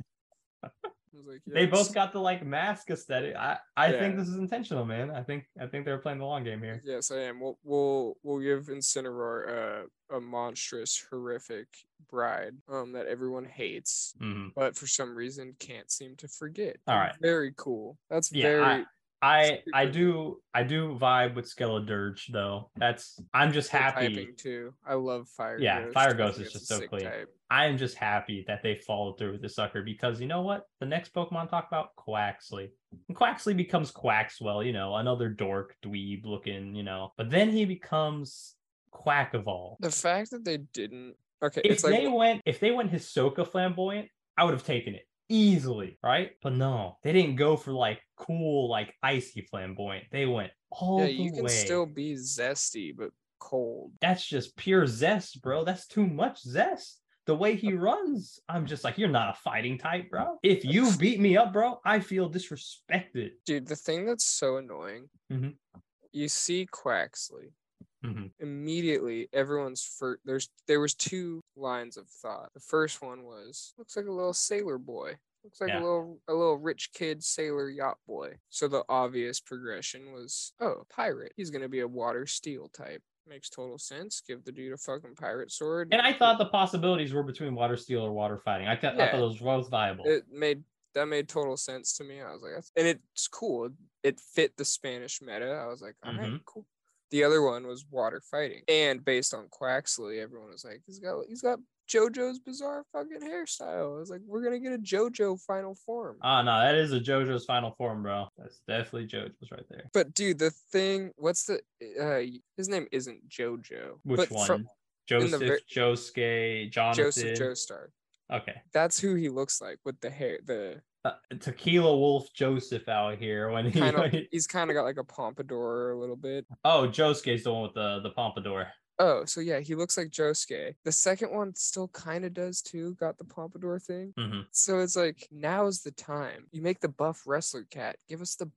Like, They both got the like mask aesthetic. I I think this is intentional, man. I think I think they're playing the long game here. Yes, I am. We'll we'll we'll give Incineroar uh, a monstrous, horrific bride um that everyone hates, Mhm. but for some reason can't seem to forget. All right, very cool. That's Yeah, very I I Super do I do vibe with Skeledirge though. That's I'm just happy. too. I love Fire. Yeah, Ghost. Fire I Ghost is just so clean. type. I am just happy that they followed through with the sucker because you know what? The next Pokemon talk about Quaxly. And Quaxly becomes Quaxwell, you know, another dork dweeb looking, you know. But then he becomes Quaquaval. The fact that they didn't. Okay, if it's like they went if they went Hisoka flamboyant, I would have taken it easily, right? But no, they didn't go for like cool, like icy flamboyant. They went all yeah, the you can way. still be zesty but cold. That's just pure zest, bro. That's too much zest. The way he (laughs) runs, I'm just like, you're not a fighting type, bro. (laughs) If you beat me up, bro, I feel disrespected. Dude, the thing that's so annoying, Mhm. you see Quaxley, Mhm. immediately everyone's first there's there was two lines of thought the first one was looks like a little sailor boy Looks like Yeah. a little a little rich kid sailor yacht boy. So the obvious progression was, oh, pirate. He's gonna be a water steel type. Makes total sense. Give the dude a fucking pirate sword. And I thought the possibilities were between water steel or water fighting. I, thought I Yeah. thought those were both viable. it made that made total sense to me. I was like, that's, and it's cool. It fit the Spanish meta. I was like, all right, Mhm. cool. The other one was water fighting, and based on Quaxly, everyone was like, he's got he's got JoJo's bizarre fucking hairstyle. I was like, we're gonna get a JoJo final form. Ah, no, that is a JoJo's final form, bro. That's definitely JoJo's right there. But dude, the thing, what's the uh his name isn't JoJo. Which but one? From Joseph, ver- Josuke, Jonathan. Joseph Joestar. Okay. That's who he looks like with the hair. The Uh, Tequila Wolf Joseph out here when he. kind of he's kind of got like a pompadour a little bit. oh, Josuke's the one with the the pompadour. Oh, so yeah, he looks like Josuke. The second one still kind of does too, got the pompadour thing. hmm So it's like now's the time. You make the buff wrestler cat. Give us the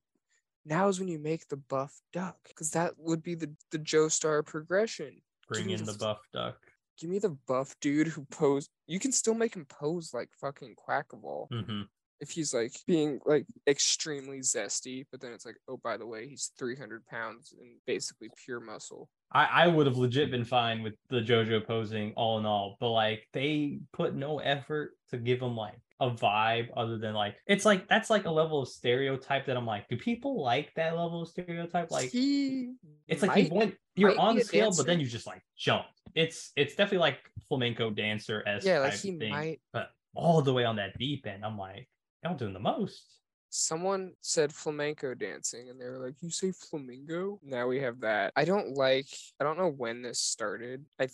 now's when you make the buff duck because that would be the the Joestar progression. Bring in the the buff duck. Give me the buff dude who pose. You can still make him pose like fucking Quaquaval hmm if he's like being like extremely zesty, but then it's like, oh, by the way, he's 300 pounds and basically pure muscle. I, I would have legit been fine with the JoJo posing all in all, but like they put no effort to give him like a vibe other than like it's like that's like a level of stereotype that I'm like, do people like that level of stereotype? Like he it's like might- you went you're on the scale, but then dancer. you just like jump. It's it's definitely like flamenco dancer as yeah, like he thing, might. but all the way on that deep end, I'm like, y'all doing the most. Someone said flamenco dancing, and they were like, "You say flamingo?" Now we have that. I don't like. I don't know when this started. I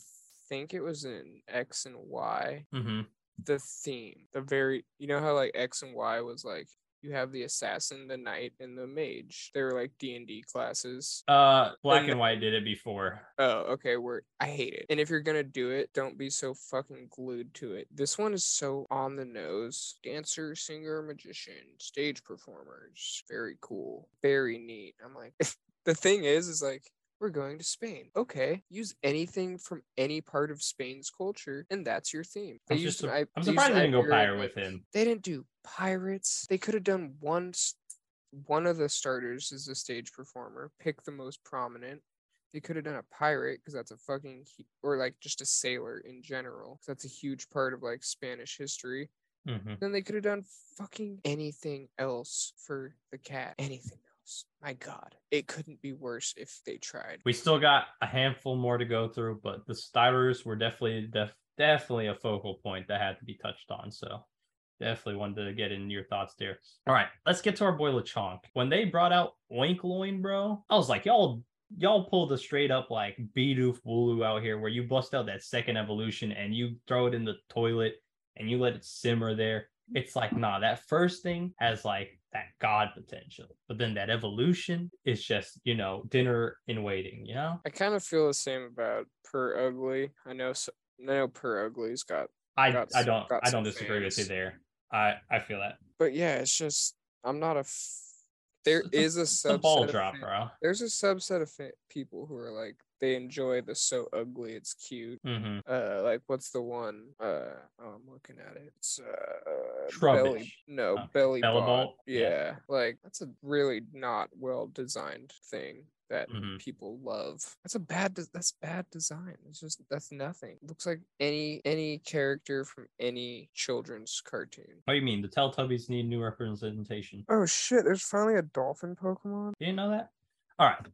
think it was in X and Y. hmm The theme, the very, you know how like X and Y was like. You have the assassin, the knight, and the mage. They were like D and D classes. Uh, black And- and white did it before. Oh, okay. Where I hate it. And if you're gonna do it, don't be so fucking glued to it. This one is so on the nose. Dancer, singer, magician, stage performers. Very cool. Very neat. I'm like, (laughs) the thing is, is like. We're going to Spain. Okay, use anything from any part of Spain's culture, and that's your theme. I'm, just, an I- I'm they surprised an they didn't go pirate with him. They didn't do pirates. They could have done one. One of the starters is a stage performer. Pick the most prominent. They could have done a pirate because that's a fucking or like just a sailor in general. that's a huge part of like Spanish history. hmm Then they could have done fucking anything else for the cat. Anything My God, it couldn't be worse if they tried. We still got a handful more to go through, but the starters were definitely def- definitely a focal point that had to be touched on. So definitely wanted to get in your thoughts there. All right, let's get to our boy Lechonk. When they brought out Oinkologne, bro, I was like, y'all y'all pulled a straight up like Bidoof Wooloo out here where you bust out that second evolution and you throw it in the toilet and you let it simmer there. It's like, nah, that first thing has like that god potential. But then that evolution is just, you know, dinner in waiting, you know? I kind of feel the same about Per Ugly. I know. So, I know Per Ugly's got I Got I don't I don't disagree with you there. I I feel that. but yeah, it's just I'm not a. F- there It's is a a ball drop, of bro. there's a subset of people who are like they enjoy the so ugly it's cute. Mm-hmm. Uh, like what's the one? Uh, oh, I'm looking at it. It's uh, Shrubbish. belly. No, Okay. belly Belly bot. ball? Yeah. Yeah. like that's a really not well designed thing that Mhm. people love. That's a bad. des- That's bad design. It's just that's nothing. looks like any any character from any children's cartoon. What do you mean? The Teletubbies need new representation. Oh shit! There's finally a dolphin Pokemon. You didn't know that? All right.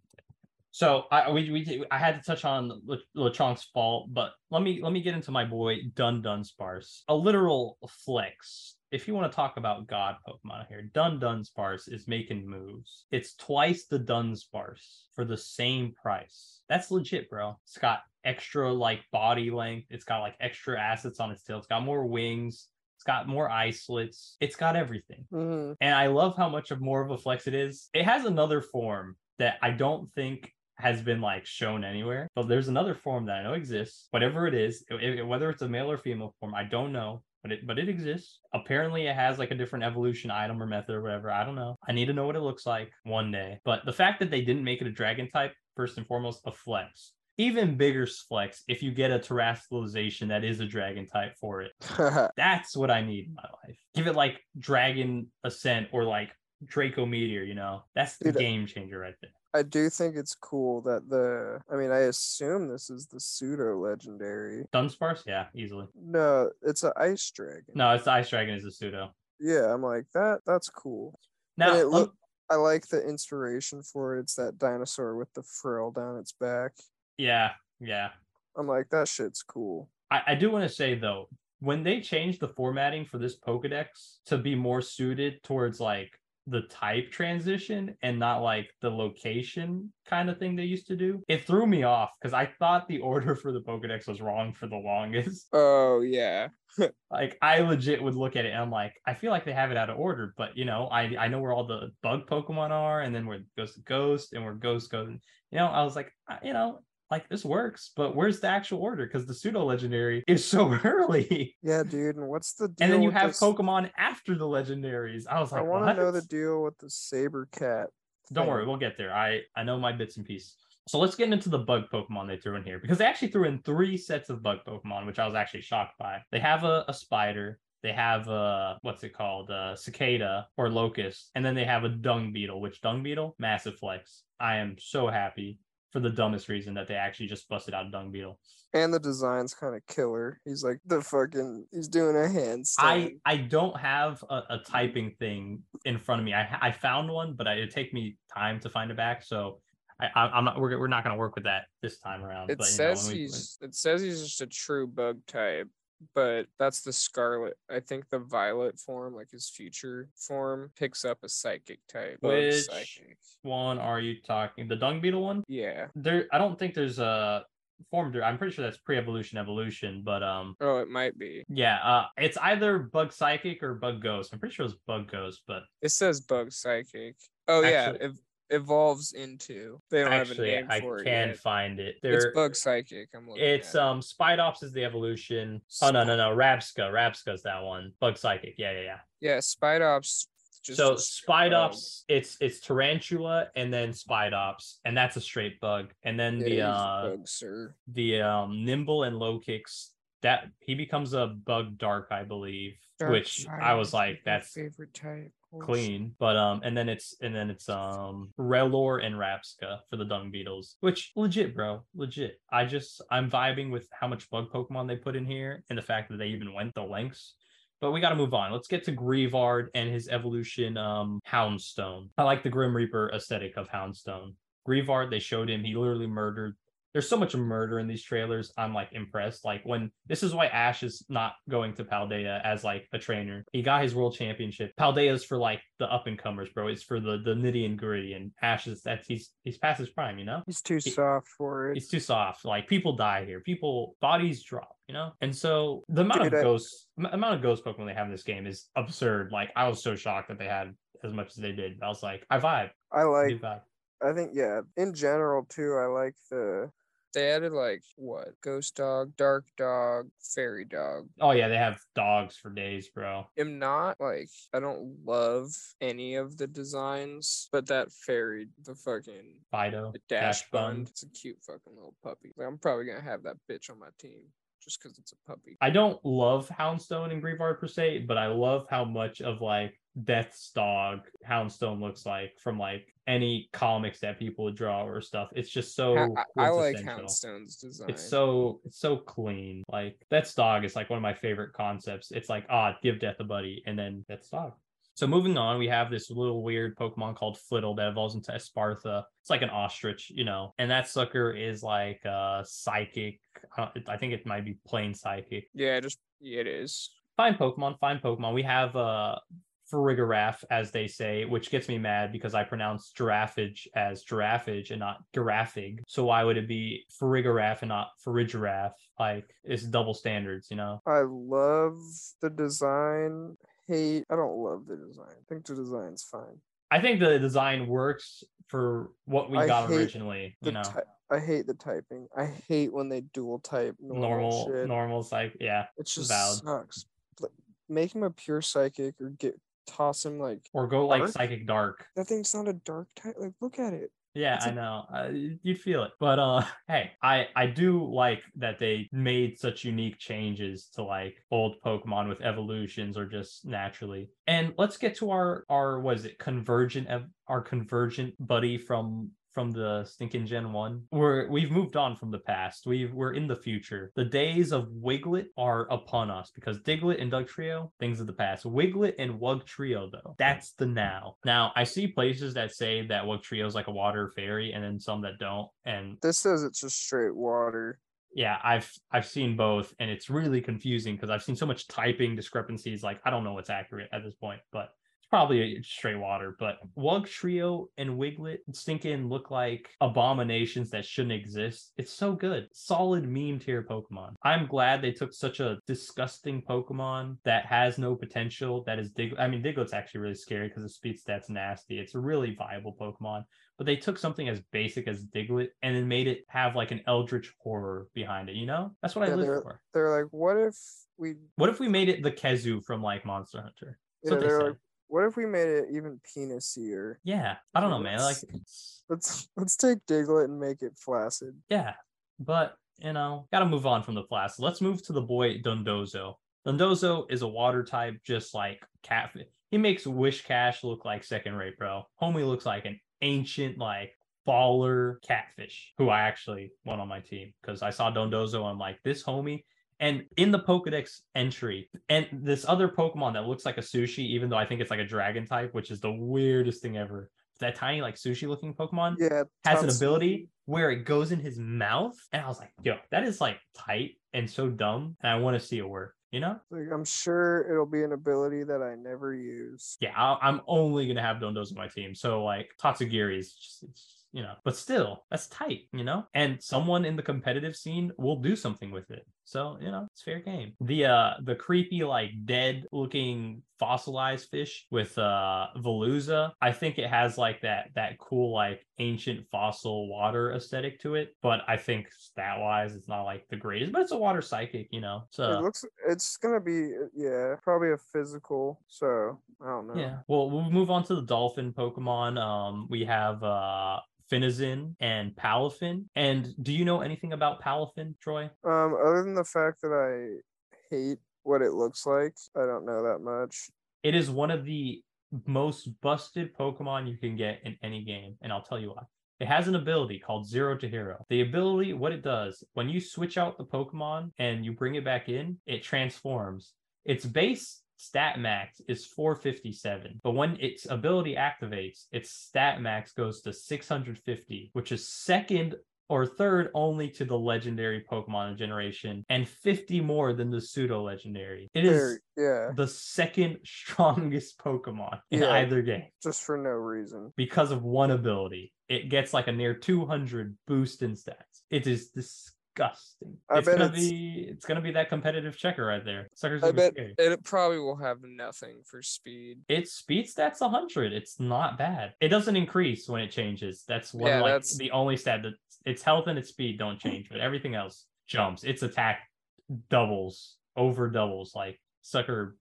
So I we, we I had to touch on Le- Lechonk's fault, but let me let me get into my boy Dudunsparce. A literal flex. If you want to talk about God Pokemon here, Dudunsparce is making moves. It's twice the Dunsparce for the same price. That's legit, bro. It's got extra like body length. It's got like extra assets on its tail. It's got more wings. It's got more islets. It's got everything. Mm-hmm. And I love how much of more of a flex it is. It has another form that I don't think has been like shown anywhere. But there's another form that I know exists. Whatever it is, it- it- whether it's a male or female form, I don't know. But it but it exists. Apparently it has like a different evolution item or method or whatever. I don't know. I need to know what it looks like one day. But the fact that they didn't make it a dragon type, first and foremost, a flex. even bigger flex if you get a Terastallization that is a dragon type for it. (laughs) That's what I need in my life. Give it like Dragon Ascent or like Draco Meteor, you know? That's the Dude, game changer right there. I do think it's cool that the. I mean, I assume this is the pseudo legendary. Dunsparce? Yeah, easily. No, it's an ice dragon. No, it's the Ice Dragon is a pseudo. Yeah, I'm like that. That's cool. Now, um, look- I like the inspiration for it. It's that dinosaur with the frill down its back. yeah, yeah. I'm like that shit's cool. I, I do want to say though, when they changed the formatting for this Pokedex to be more suited towards like the type transition and not like the location kind of thing they used to do, it threw me off because I thought the (laughs) order for the Pokedex was wrong for the longest. (laughs) Oh yeah. (laughs) Like I legit would look at it and I'm like, I feel like they have it out of order, but you know, I I know where all the bug Pokemon are, and then where Ghost to Ghost and where Ghost goes. You know, I was like, you know, like this works, but where's the actual order? Because the pseudo legendary (laughs) is so early. Yeah, dude. And what's the deal? and then you have this- Pokemon after the legendaries. I was like, I want to know the deal with the saber cat. Don't worry, we'll get there. I I know my bits and pieces. So let's get into the bug Pokemon they threw in here because they actually threw in three sets of bug Pokemon, which I was actually shocked by. They have a, a spider, they have a what's it called, a cicada or locust, and then they have a dung beetle. Which dung beetle? Massive flex. I am so happy for the dumbest reason that they actually just busted out a dung beetle. And the design's kind of killer. He's like the fucking. He's doing a handstand. I I don't have a, a typing thing in front of me. I I found one, but I, it'd take me time to find it back. So I, I'm not we're we're not gonna work with that this time around. It but, you know, says we- he's. It says he's just a true bug type, but that's the scarlet. I think the violet form, like his future form, picks up a psychic type. Which- psychic. one are you talking? The dung beetle one? Yeah. There, I don't think there's a form. I'm pretty sure that's pre-evolution evolution, but um. Oh, it might be. Yeah, uh, it's either bug psychic or bug ghost. I'm pretty sure it's bug ghost, but It says bug psychic. Oh yeah, Actually- ev- evolves into. They don't actually, have a name I for can it yet. find it. It's bug psychic. I'm looking. It's it. um Spidops is the evolution. Oh no no no Rabsca. Rabsca's that one. Bug Psychic. Yeah yeah yeah. yeah. Spidops. Just so a straight bug. Spidops, it's it's Tarountula and then Spidops, and that's a straight bug. And then Yeah, the uh bug, sir. the um Nymble and Lokix that he becomes a bug dark, I believe. Dark which I was like, that's favorite type. Clean. But um and then it's and then it's um Rellor and Rabsca for the Dung Beetles. Which legit, bro. Legit. I just I'm vibing with how much bug Pokemon they put in here and the fact that they even went the lengths. But we gotta move on. Let's get to Greavard and his evolution um Houndstone. I like the Grim Reaper aesthetic of Houndstone. Greavard, they showed him, he literally murdered there's so much murder in these trailers. I'm like impressed. Like when this is why Ash is not going to Paldea as like a trainer. He got his world championship. Paldea's for like the up and comers, bro. It's for the the nitty and gritty. And Ash is that's he's he's past his prime, you know. He's too He- soft for it. It's too soft. Like people die here. People bodies drop, you know. And so the amount Dude, of I- ghosts, amount of ghost Pokemon they have in this game is absurd. Like I was so shocked that they had as much as they did. I was like, I vibe. I I like. vibe. I think yeah. In general too, I like the. They added like what? Ghost dog, dark dog, fairy dog. Oh yeah, they have dogs for days, bro. I'm not like I don't love any of the designs, but that fairy, the fucking Fidough, the dash Dash Bun. bun, it's a cute fucking little puppy. Like, I'm probably gonna have that bitch on my team just because it's a puppy. I don't love Houndstone and Greavard per se, but I love how much of like Death's dog Houndstone looks like from like any comics that people would draw or stuff. It's just so I, I, like. Houndstone's design. It's so it's so clean. Like Death's dog is like one of my favorite concepts. It's like ah, give Death a buddy, and then Death's dog. So moving on, we have this little weird Pokemon called Flittle that evolves into Espartha. It's like an ostrich, you know, and that sucker is like uh psychic. Uh, I think it might be plain psychic yeah, just yeah, it is. fine Pokemon, fine Pokemon. We have uh Farigiraf, as they say, which gets me mad because I pronounce giraffage as giraffage and not giraffig. So why would it be Farigiraf and not Farigiraf? Like it's double standards, you know? I love the design. Hate. I don't love the design. I think the design's fine. I think the design works for what we I got originally, you know. ty- I hate the typing. I hate when they dual type normal, normal shit. normal like yeah It just valid. sucks. Like, make him a pure psychic or get toss him like or go like Dark? psychic dark that thing's not a dark type. Like look at it. Yeah, It's I a- know. Uh, you'd feel it. But uh (laughs) hey, I I do like that they made such unique changes to like old Pokemon with evolutions or just naturally. And let's get to our our was it? Convergent ev- our convergent buddy from from the stinking Gen 1. We're we've moved on from the past. We've we're in the future. The days of Wiglett are upon us because Diglett and Dugtrio, things of the past. Wiglett and Wugtrio though, that's the now. Now I see places that say that Wugtrio is like a water fairy and then some that don't. And This says it's just straight water. yeah, I've I've seen both and it's really confusing because I've seen so much typing discrepancies. Like I don't know what's accurate at this point, but probably a- straight water. But Wugtrio and Wiglett stinking look like abominations that shouldn't exist. It's so good. Solid meme tier Pokemon. I'm glad they took such a disgusting Pokemon that has no potential. That is Dig. I mean, Diglett's actually really scary because the speed stat's nasty. It's a really viable Pokemon but they took something as basic as Diglett and then made it have like an eldritch horror behind it, you know? That's what I live they're- for. They're like, what if we? What if we made it the Khezu from like Monster Hunter? That's Yeah, they they're like, what if we made it even penisier? yeah, I don't know, man. Like, Let's- Let's take Diglett and make it flaccid. yeah, but you know, gotta move on from the class. Let's move to the boy Dondozo. Dondozo is a water type, just like Catfish. He makes Whiscash look like second rate, bro. Homie looks like an ancient, like baller catfish who I actually want on my team because I saw Dondozo. I'm like, this homie. And in the Pokedex entry, and this other Pokemon that looks like a sushi, even though I think it's like a dragon type, which is the weirdest thing ever. That tiny, like sushi looking Pokemon Yeah, has an ability where it goes in his mouth. And I was like, yo, that is like tight and so dumb. And I want to see it work, you know? Like, I'm sure it'll be an ability that I never use. Yeah, I- I'm only going to have Dondozo on my team. So, like, Tatsugiri is just, it's, you know, but still, that's tight, you know? And someone in the competitive scene will do something with it. So, you know, it's fair game. The uh the creepy, like dead looking fossilized fish with uh Veluza, I think it has like that that cool, like ancient fossil water aesthetic to it. But I think stat wise, it's not like the greatest, but it's a water psychic, you know. So it looks, it's gonna be, yeah, probably a physical. So I don't know. Yeah. Well, we'll move on to the dolphin Pokemon. Um, we have uh Finizen and Palafin. And do you know anything about Palafin, Troy? Um, other than the fact that I hate what it looks like, I don't know that much. It is one of the most busted Pokemon you can get in any game, and I'll tell you why. It has an ability called Zero to Hero. The ability, what it does, when you switch out the Pokemon and you bring it back in, it transforms. Its base stat max is 457, but when its ability activates, its stat max goes to 650, which is second or third only to the legendary Pokemon generation and 50 more than the pseudo legendary. It is yeah, the second (laughs) strongest Pokemon in Yeah. either game just for no reason. because of one ability. It gets like a near 200 boost in stats. It is disgusting. I it's bet gonna it's- be it's gonna be that competitive checker right there. Suckers I gonna be bet scary. it probably will have nothing for speed. Its speed stats 100. It's not bad. It doesn't increase when it changes. That's one Yeah, like that's- the only stat that its health and its speed don't change, but everything else jumps. Its attack doubles, over doubles. Like sucker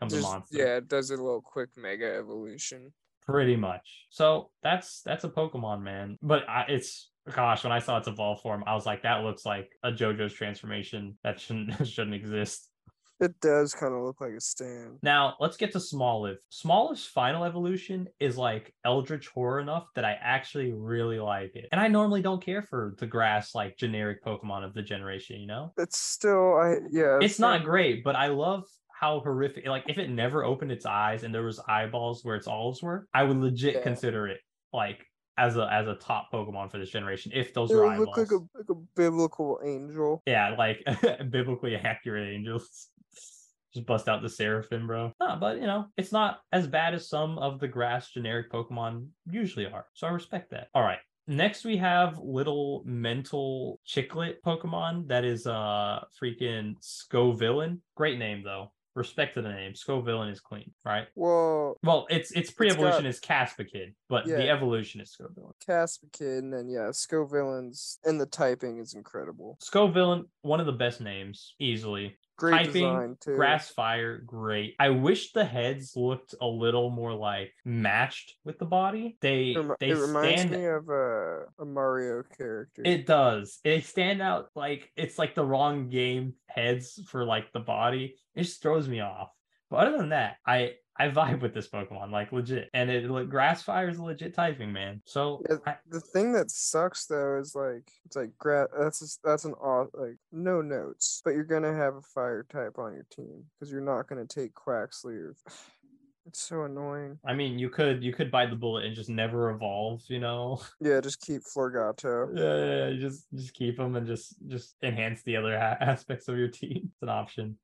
comes a monster. yeah, it does a little quick mega evolution. pretty much so that's that's a pokemon man but I, it's gosh when i saw its evolved form i was like that looks like a jojo's transformation that shouldn't (laughs) shouldn't exist It does kind of look like a stand. now let's get to smoliv smoliv's final evolution is like eldritch horror enough that i actually really like it and i normally don't care for the grass like generic pokemon of the generation you know It's still, I yeah, it's not kinda- great, but I love how horrific. Like, if it never opened its eyes and there was eyeballs where its olives were, I would legit Yeah. consider it like as a as a top Pokemon for this generation. If those It would look like a like a biblical angel. yeah, like (laughs) biblically accurate angels. Just bust out the seraphim, bro. Nah, but you know, it's not as bad as some of the grass generic Pokemon usually are. So I respect that. All right. Next we have little mental chiclet Pokemon that is uh freaking Scovillain. Great name though. Respect to the name. Scovillain is clean, right? Well, Well, it's its pre-evolution is Caspikid, but the evolution is Scovillain. Caspikid, and then yeah, Scovillains, and the typing is incredible. Scovillain, one of the best names, easily. Great too. grass fire, great. I wish the heads looked a little more like matched with the body. They It, they it reminds stand me of a, a Mario character. It does. They stand out like it's like the wrong game heads for like the body. It just throws me off. But other than that, I I vibe with this Pokemon like legit, and it like grass fire is legit typing, man. So Yeah, I, the thing that sucks though is like it's like gra- that's just, that's an odd like no notes, but you're gonna have a fire type on your team because you're not gonna take Quaxly or. (sighs) It's so annoying. I mean, you could you could bite the bullet and just never evolve, you know. (laughs) Yeah, just keep Floragato. yeah, yeah, yeah, just just keep them and just just enhance the other (laughs) aspects of your team. It's an option.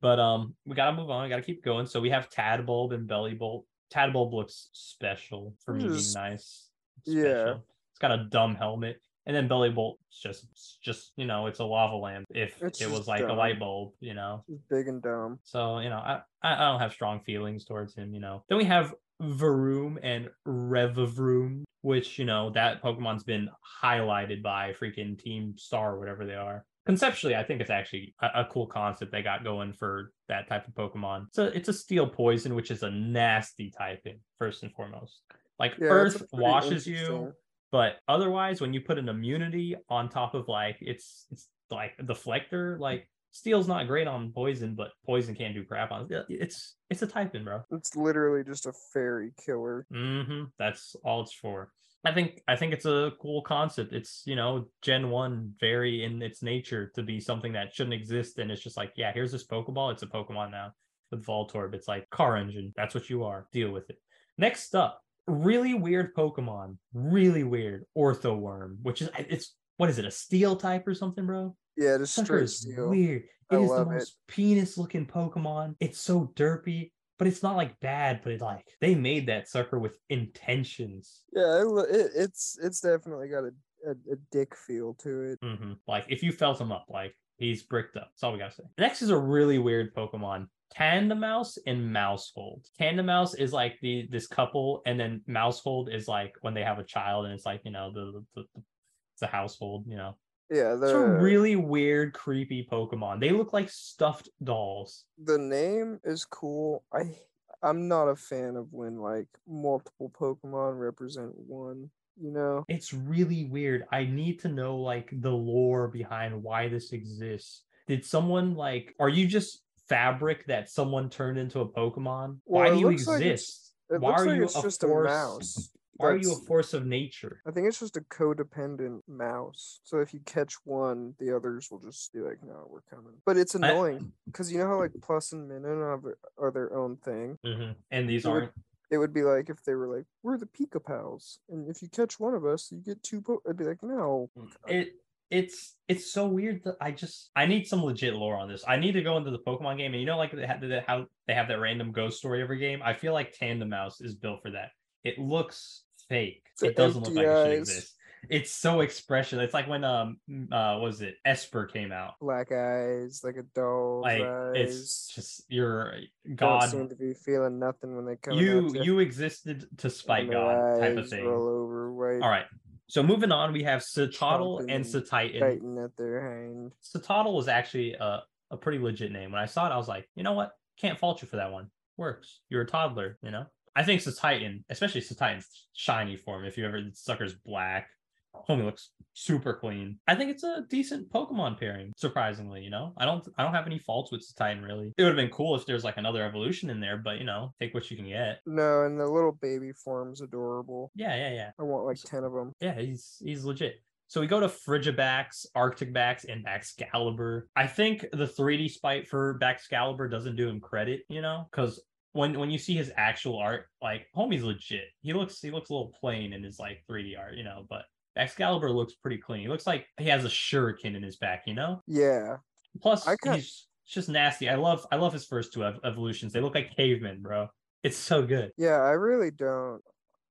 But um, we gotta move on. We gotta keep going. So we have Tadbulb and Bellibolt. Tadbulb looks special for me being nice. yeah. It's got a dumb helmet. And then Bellibolt is just just, you know, it's a lava lamp if It's it was like a light bulb, you know. Just big and dumb. So, you know, I, I I don't have strong feelings towards him, you know. Then we have Varoom and Revavroom, which, you know, that Pokemon's been highlighted by freaking Team Star or whatever they are. Conceptually, I think it's actually a, a cool concept they got going for that type of Pokemon. So it's a steel poison, which is a nasty typing, first and foremost. Like Yeah, Earth it's a pretty washes you, but otherwise when you put an immunity on top of like it's it's like deflector like steel's not great on poison but poison can't do crap on it. it's it's a typing bro It's literally just a fairy killer. hmm that's all it's for i think i think it's a cool concept. It's you know gen 1 very in its nature to be something that shouldn't exist and it's just like yeah here's this pokeball. It's a pokemon now with voltorb. It's like car engine. That's what you are. Deal with it. Next up really weird pokemon. Really weird. Orthoworm which is it's what is it a steel type or something bro? Yeah, just sucker straight is steel. weird. I it is the it. most penis looking pokemon. It's so derpy but it's not like bad but it like they made that sucker with intentions Yeah, it, it's it's definitely got a, a, a dick feel to it. hmm Like if you felt him up, like he's bricked up. That's all we gotta say. Next is a really weird Pokemon. Tandemaus and Maushold. Tandemaus is like the this couple, and then Maushold is like when they have a child, and it's like you know the the, the it's a household. You know, Yeah, it's a the really weird, creepy Pokemon. They look like stuffed dolls. the name is cool. I I'm not a fan of when like multiple Pokemon represent one. You know, It's really weird. I need to know like the lore behind why this exists. Did someone like? Are you just fabric that someone turned into a Pokemon? Why do you like exist? it Why looks are like you it's a just force? a mouse. Are you a force of nature? I think it's just a codependent mouse. So if you catch one, the others will just be like, "No, we're coming." But it's annoying because you know how like Plus and Minun are, are their own thing. Mhm. And these It aren't. It would be like if they were like, "We're the Pika Pals," and if you catch one of us, you get two. Po-. I'd be like, "No." It it's it's so weird that I just I need some legit lore on this. I need to go into the Pokemon game, and you know, like they have the, how they have that random ghost story every game. I feel like Tandemaus is built for that. It looks fake. It doesn't look like it should exist. It's so expression. It's like when um uh what was it Espurr came out. Black eyes, like a doll. Like eyes. it's just your Don't god. seem to be feeling nothing when they come. You you existed to spite God type of thing. Roll over, All right. So moving on, we have Cetoddle and Cetitan. biting at their hand. Was actually a, a pretty legit name. When I saw it, I was like, you know what? Can't fault you for that one. Works. You're a toddler, you know? I think Titan, especially Titan's shiny form, if you ever the sucker's black. Homie looks super clean. I think it's a decent Pokemon pairing, surprisingly, you know. I don't I don't have any faults with Titan really. It would have been cool if there's like another evolution in there, but you know, take what you can get. No, and the little baby form's adorable. Yeah, yeah, yeah. I want like So- ten of them. Yeah, he's he's legit. So we go to Frigibax, Arctibax, and Baxcalibur. I think the 3D spite for Baxcalibur doesn't do him credit, you know, because when when you see his actual art, like homie's legit. He looks he looks a little plain in his like 3D art, you know, but Excalibur looks pretty clean. He looks like he has a shuriken in his back, you know. Yeah, Plus, I he's just nasty. I love I love his first two ev- evolutions. They look like cavemen, bro. It's so good. yeah. I really don't.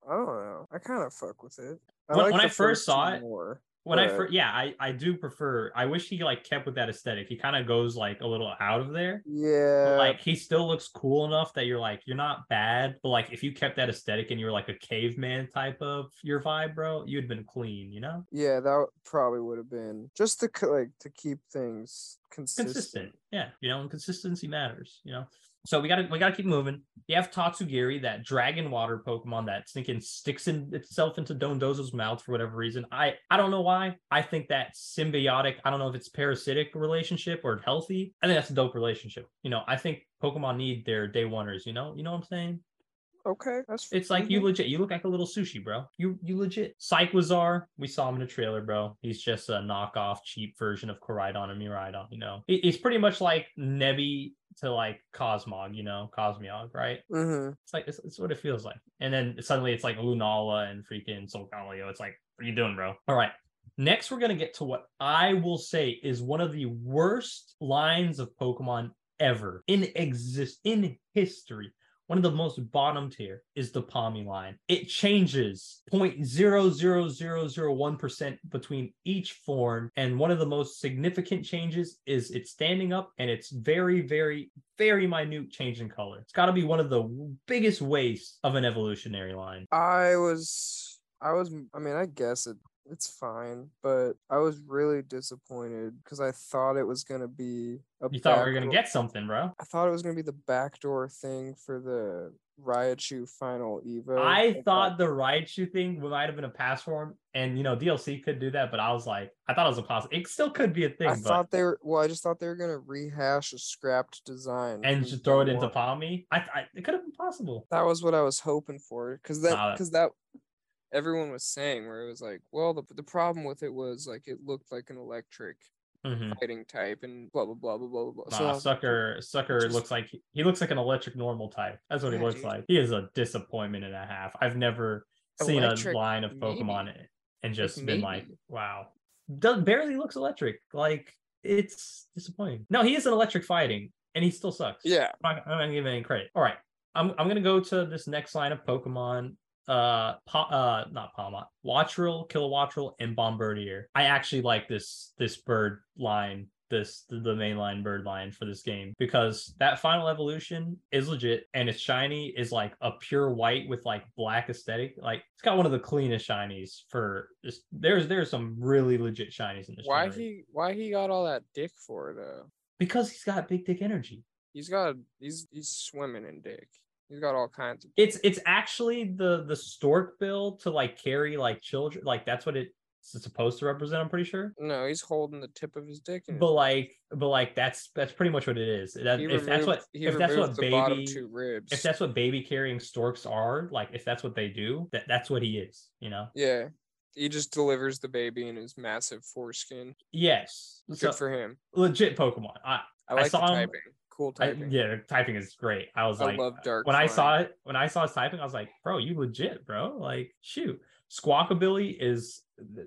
I don't know. I kind of fuck with it. I When- like when I the first saw it, more. When I But- fir- yeah, I I do prefer. I wish he like kept with that aesthetic. He kind of goes like a little out of there. but, Yeah. like he still looks cool enough that you're like you're not bad. But like if you kept that aesthetic and you were like a caveman type of your vibe, bro, you'd been clean. You know, yeah, that probably would have been just to like to keep things consistent. consistent. Yeah, you know, and consistency matters. You know. So we gotta we gotta keep moving. You have Tatsugiri, that dragon water Pokemon that thinking sticks in itself into Dondozo's mouth for whatever reason. I I don't know why. I think that symbiotic. I don't know if it's parasitic relationship or healthy. I think that's a dope relationship. You know, I think Pokemon need their day oneers. You know, you know what I'm saying? Okay, that's It's like you mhm. legit. You look like a little sushi, bro. You you legit. Cyclizar, we saw him in a trailer, bro. He's just a knockoff, cheap version of Koraidon and Miraidon. You know, He- he's pretty much like Nebby to like Cosmog. You know, Cosmog, right? Mhm. It's like it's, it's what it feels like. And then suddenly it's like Lunala and freaking Solgaleo. It's like, what are you doing, bro? All right. Next, we're gonna get to what I will say is one of the worst lines of Pokemon ever in exist in history. One of the most bottom tier is the Pawmi line. It changes 0.00001% between each form. And one of the most significant changes is it's standing up and it's very, very, very minute change in color. It's got to be one of the biggest wastes of an evolutionary line. I was, I was, I mean, I guess it, it's fine, but I was really disappointed because I thought it was gonna be a. You thought we were gonna get something, bro. I thought it was gonna be the backdoor thing for the Raichu final Evo. I thought the Raichu thing might have been a pass form, and you know DLC could do that, but I was like, I thought it was a possible. It still could be a thing, I but thought they were. Well, I just thought they were gonna rehash a scrapped design and just throw it into. Pawmi. I, I it could have been possible. That was what I was hoping for, because that- because that, everyone was saying where it was like, well, the the problem with it was like it looked like an electric Mhm. fighting type and blah blah blah blah blah blah. Nah, So like, sucker, sucker just- looks like he looks like an electric normal type. That's what he looks dude. like. He is a disappointment and a half. I've never seen Electric, a line of Pokemon maybe. And just been like, wow, does barely looks electric. Like it's disappointing. No, he is an electric fighting, and he still sucks. yeah, I'm not, I'm not gonna give him any credit. All right, I'm I'm gonna go to this next line of Pokemon. Uh, pa- uh, not Pawmot, Wattrel, Kilowattrel, and Bombirdier. I actually like this this bird line, this the, the mainline bird line for this game because that final evolution is legit and its shiny is like a pure white with like black aesthetic. Like it's got one of the cleanest shinies for this. There's there's some really legit shinies in this. why he why he got all that dick for though? Because he's got big dick energy. He's got he's he's swimming in dick. He's got all kinds of. it's it's actually the the stork bill to like carry like children like that's what it's supposed to represent i'm pretty sure No, he's holding the tip of his dick. But like but like that's that's pretty much what it is that, if that's what if that's what baby if that's what baby carrying storks are like if that's what they do that that's what he is you know yeah, he just delivers the baby in his massive foreskin. yes Good so, for him. legit pokemon i I like the saw him- typing. Cool I, yeah, typing is great. I was I like, love dark. when I saw it, when I saw his typing, I was like, bro, you legit, bro. Like, shoot. Squawkabilly is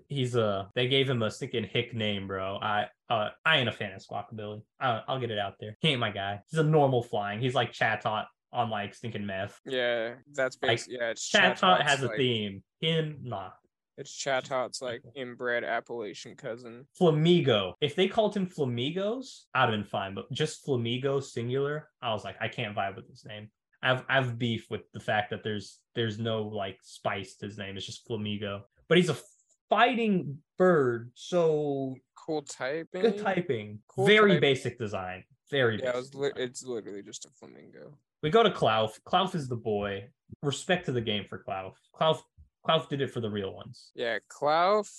he's a they gave him a stinking hick name, bro. I uh I ain't a fan of Squawkabilly. I, I'll get it out there. He ain't my guy. He's a normal flying. He's like Chatot on like stinking meth. Yeah, that's Like, basically yeah. It's Chatot Chatot's has a theme. Him, nah. It's Chatot's like inbred Appalachian cousin. Flamigo. If they called him Flamigos, I'd have been fine. But just Flamigo singular, I was like, I can't vibe with this name. I've I've beef with the fact that there's there's no like spice to his name. It's just Flamigo. But he's a fighting bird, so Cool typing. good typing. Cool Very typing. basic design. Very Yeah, basic. li- it's literally just a flamingo. we go to Klauf. Klauf is the boy. Respect to the game for Klauf. Klauf Klauf did it for the real ones. Yeah, Klauf.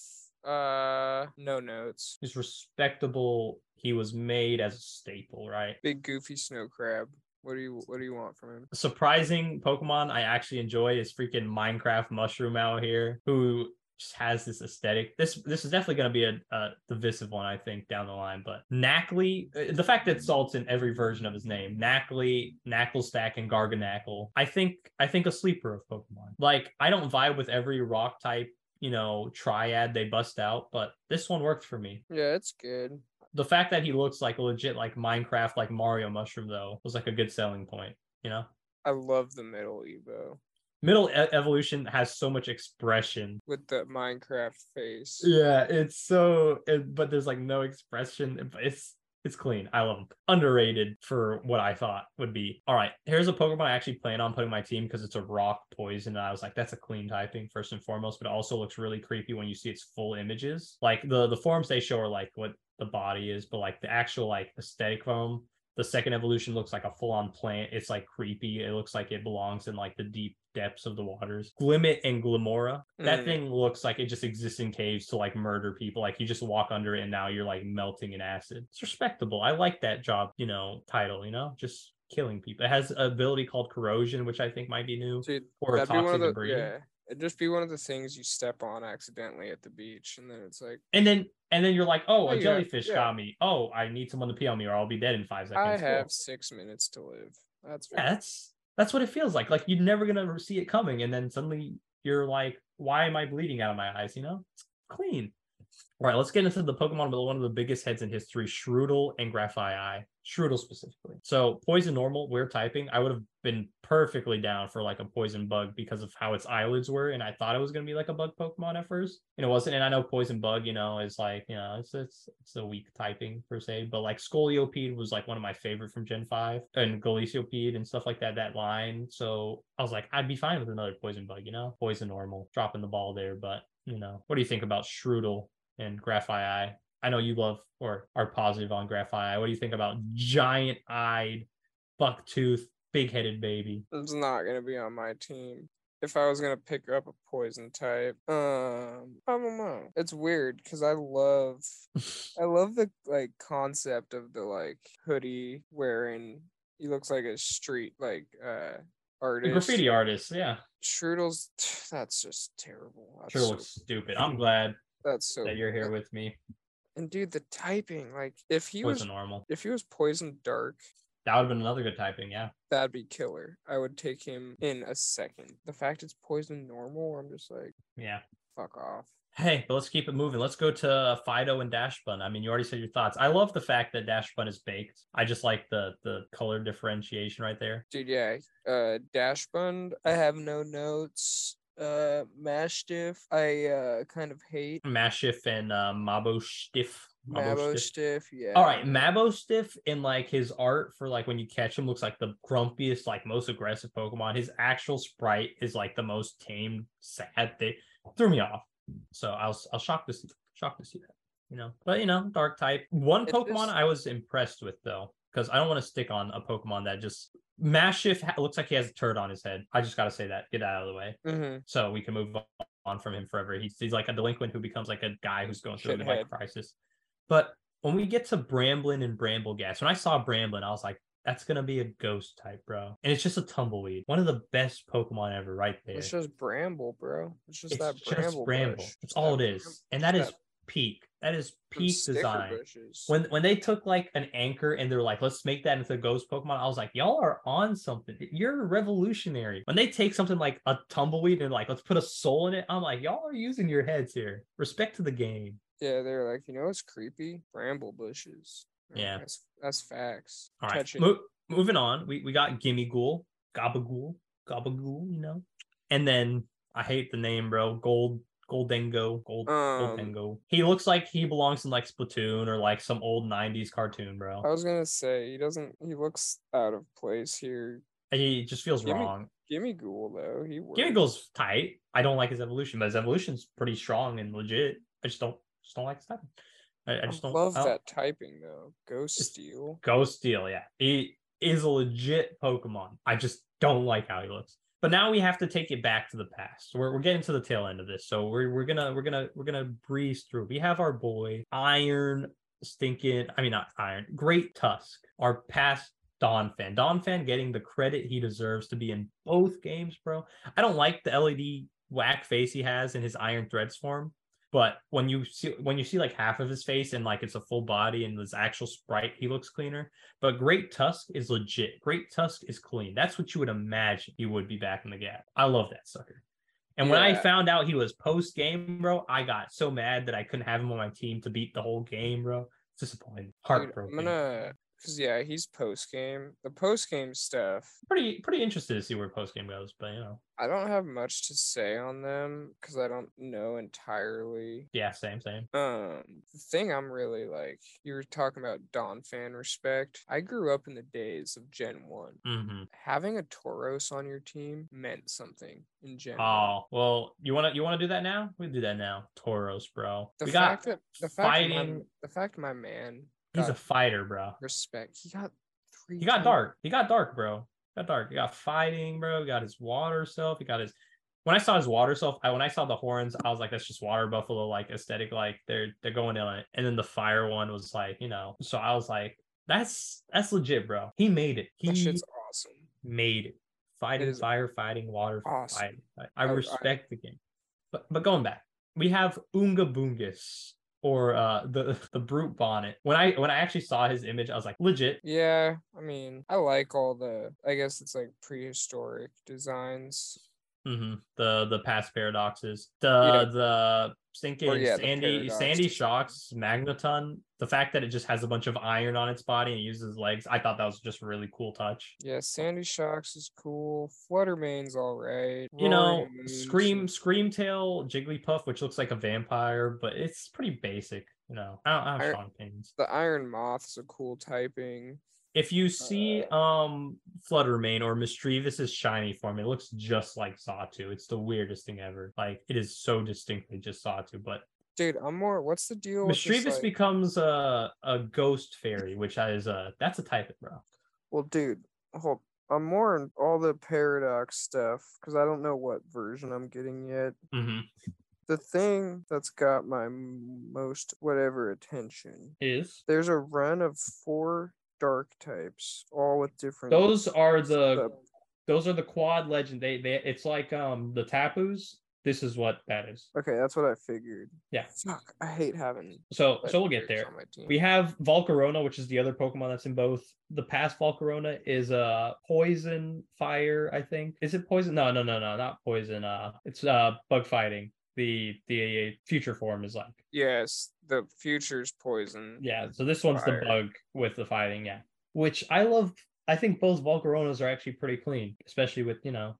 Uh, no notes. He's respectable. He was made as a staple, right? Big goofy snow crab. What do you What do you want from him? surprising Pokemon I actually enjoy is freaking Minecraft Mushroom out here, who just has this aesthetic. This this is definitely going to be a, a divisive one, I think, down the line. But Nacli, uh, the fact that Salt's in every version of his name, Nacli, Naclstack, and Garganacl, I think I think a sleeper of Pokemon. Like I don't vibe with every rock type, you know, triad they bust out, but this one worked for me Yeah, it's good. the fact that he looks like a legit like Minecraft like Mario mushroom though was like a good selling point, you know? I love the middle Evo. Middle e- evolution has so much expression. with the Minecraft face. Yeah, it's so. It, but there's like no expression. It's it's clean. I love them. Underrated for what I thought would be. All right, here's a Pokemon I actually plan on putting my team because it's a rock poison. And I was like, that's a clean typing first and foremost, but it also looks really creepy when you see its full images. Like the the forms they show are like what the body is, but like the actual like aesthetic form. The second evolution looks like a full-on plant. It's like creepy. It looks like it belongs in like the deep depths of the waters. Glimmet and Glimmora. That Mm. thing looks like it just exists in caves to like murder people. Like you just walk under it and now you're like melting in acid. It's respectable. I like that job, you know, title, you know, just killing people. It has an ability called corrosion, which I think might be new. Dude, Or a that'd be one toxic the debris. yeah. It'd just be one of the things you step on accidentally at the beach, and then it's like And then and then you're like, oh, Oh, a jellyfish yeah. got me. Oh, I need someone to pee on me or I'll be dead in five seconds. I Cool. have six minutes to live. That's yeah, that's that's what it feels like. Like you're never gonna see it coming, and then suddenly you're like, why am I bleeding out of my eyes? You know, it's clean. All right, let's get into the Pokemon with one of the biggest heads in history, Shroodle and Grafaiai. Shroodle specifically. So poison normal, we're typing. I would have been perfectly down for like a poison bug because of how its eyelids were, and I thought it was gonna be like a bug Pokemon at first, and it wasn't. And I know poison bug, you know, is like you know, it's it's it's a weak typing per se, but like Scolipede was like one of my favorite from Gen five, and Galiciopede and stuff like that. That line. So I was like, I'd be fine with another poison bug, you know, poison normal, dropping the ball there. But you know, what do you think about Shroodle and Grafaiai? I know you love or are positive on Grafaiai. What do you think about giant eyed, buck tooth, big headed baby? It's not gonna be on my team. If I was gonna pick up a poison type, um, I don't know. It's weird because I love, (laughs) I love the like concept of the like hoodie wearing. He looks like a street like uh The artist. graffiti artist, yeah. Shroodle's (sighs) that's just terrible. That's so, looks stupid. I'm glad that's so that you're here with me. And dude, the typing, like if he was normal. if he was poison dark, That would have been another good typing, yeah. that'd be killer. I would take him in a second. The fact it's poison normal, I'm just like, Yeah. fuck off. Hey, but let's keep it moving. Let's go to Fidough and Dachsbun. I mean, you already said your thoughts. I love the fact that Dachsbun is baked. I just like the the color differentiation right there. Dude, yeah. Uh Dash I have no notes. Uh Mastiff, I uh kind of hate. Maschiff and uh, Mabosstiff. Mabo Stiff, yeah. All right, Mabosstiff in like his art for like when you catch him looks like the grumpiest, like most aggressive Pokemon. His actual sprite is like the most tame, sad. They threw me off. So I was I was shocked to see shocked to see that. You know, but you know, dark type. One Pokemon just- I was impressed with though, because I don't want to stick on a Pokemon that just Maschiff ha- looks like he has a turd on his head. I just gotta say that. Get that out of the way Mm-hmm. so we can move on from him forever. He's, he's like a delinquent who becomes like a guy who's going through a midlife crisis. But when we get to Bramblin and Brambleghast, when I saw Bramblin, I was like, that's gonna be a ghost type, bro. And it's just a tumbleweed, one of the best Pokemon ever, right there. It's just bramble, bro. It's just It's that just bramble. Bramble. bush. That's Just all it is. that and just that is peak. That is peak design. bushes. When when they took like an anchor and they're like, let's make that into a ghost Pokemon, I was like, y'all are on something. You're revolutionary. When they take something like a tumbleweed and like, let's put a soul in it, I'm like, y'all are using your heads here. Respect to the game. Yeah, they're like, you know, it's creepy. Bramble bushes. Yeah. that's that's facts. All right, mo- moving on. We we got Gimmighoul, Gabagool, Gabagool, you know, and then I hate the name, bro. Gold. Gholdengo, Gold, Um, Gholdengo. He looks like he belongs in like Splatoon or like some old '90s cartoon, bro. I was gonna say he doesn't. He looks out of place here. He just feels Gimme- wrong. Gimmighoul though. He works. Gimme Ghoul's tight. I don't like his evolution, but his evolution's pretty strong and legit. I just don't just don't like his typing. I, I I just don't love I don't- that typing though. Ghost Steel. Ghost Steel, yeah. He is a legit Pokemon. I just don't like how he looks. But now we have to take it back to the past. We're, we're getting to the tail end of this. So we're we're gonna we're gonna we're gonna breeze through. We have our boy Iron Stinking, I mean not Iron, Great Tusk, our past Donphan. Dawn fan getting the credit he deserves to be in both games, bro. I don't like the LED whack face he has in his Iron Threads form. But when you see when you see like half of his face and like it's a full body and his actual sprite, he looks cleaner. But Great Tusk is legit. Great Tusk is clean. That's what you would imagine he would be back in the gap. I love that sucker. And when I found out he was post game, bro, I got so mad that I couldn't have him on my team to beat the whole game, bro. It's disappointing. Dude, I'm Heartbroken. gonna Cause yeah, he's post game. The post game stuff, Pretty pretty interested to see where post game goes, but you know, I don't have much to say on them because I don't know entirely. yeah, same same. Um, the thing I'm really like, you were talking about Donphan respect. I grew up in the days of Gen One. hmm Having a Tauros on your team meant something in Gen. Oh well, you wanna you wanna do that now? We do that now. Tauros, bro. The we fact that the fact that my, fighting. the fact my man He's a fighter, bro. respect. He got three. He got dark. He got dark, bro. Got dark. He got fighting, bro. He got his water self. He got his. When I saw his water self, I when I saw the horns, I was like, "That's just water buffalo, like aesthetic. Like they're they're going in it." And then the fire one was like, you know. So I was like, "That's that's legit, bro. He made it. He That shit's awesome. made it. Fighting, is fire, fighting, water, awesome. fighting. I, I I- I- respect the game. But but going back, we have Unga Bungus or uh the (laughs) the brute bonnet. When I when I actually saw his image, I was like, legit. Yeah, I mean, I like all the. I guess it's like prehistoric designs. hmm The the past paradoxes. The Yeah. the stinking yeah, Sandy Sandy. Shocks Magneton. The fact that it just has a bunch of iron on its body and uses legs, I thought that was just a really cool touch. Yeah, Sandy Shocks is cool. Fluttermane's all right. You know, Moon's- Scream Screamtail Jigglypuff, which looks like a vampire, but it's pretty basic. You know, I don't, I don't have I- strong opinions. The Iron Moth's a cool typing. If you see Uh, um Fluttermane or Misdreavus' shiny form, it looks just like Sawtooth. It's the weirdest thing ever. Like it is so distinctly just Sawtooth. But Dude, I'm more. What's the deal with this, like- becomes a a ghost fairy, which is a that's a type it, bro. Well, dude, hold. I'm more in all the paradox stuff because I don't know what version I'm getting yet. hmm The thing that's got my most whatever attention. Is There's a run of four dark types, all with different. those are the those are the quad legend. They they it's like um the tapus. This is what that is. Okay, that's what I figured. Yeah. Fuck, I hate having. So so we'll get there. on my team. We have Volcarona, which is the other Pokemon that's in both. The past Volcarona is uh poison fire, I think. Is it poison? No, no, no, no, not poison. Uh it's uh bug fighting. The the future form is like Yes, the future's poison. yeah, so this one's Fire. the bug with the fighting, yeah. Which I love I think both Volcaronas are actually pretty clean, especially with, you know,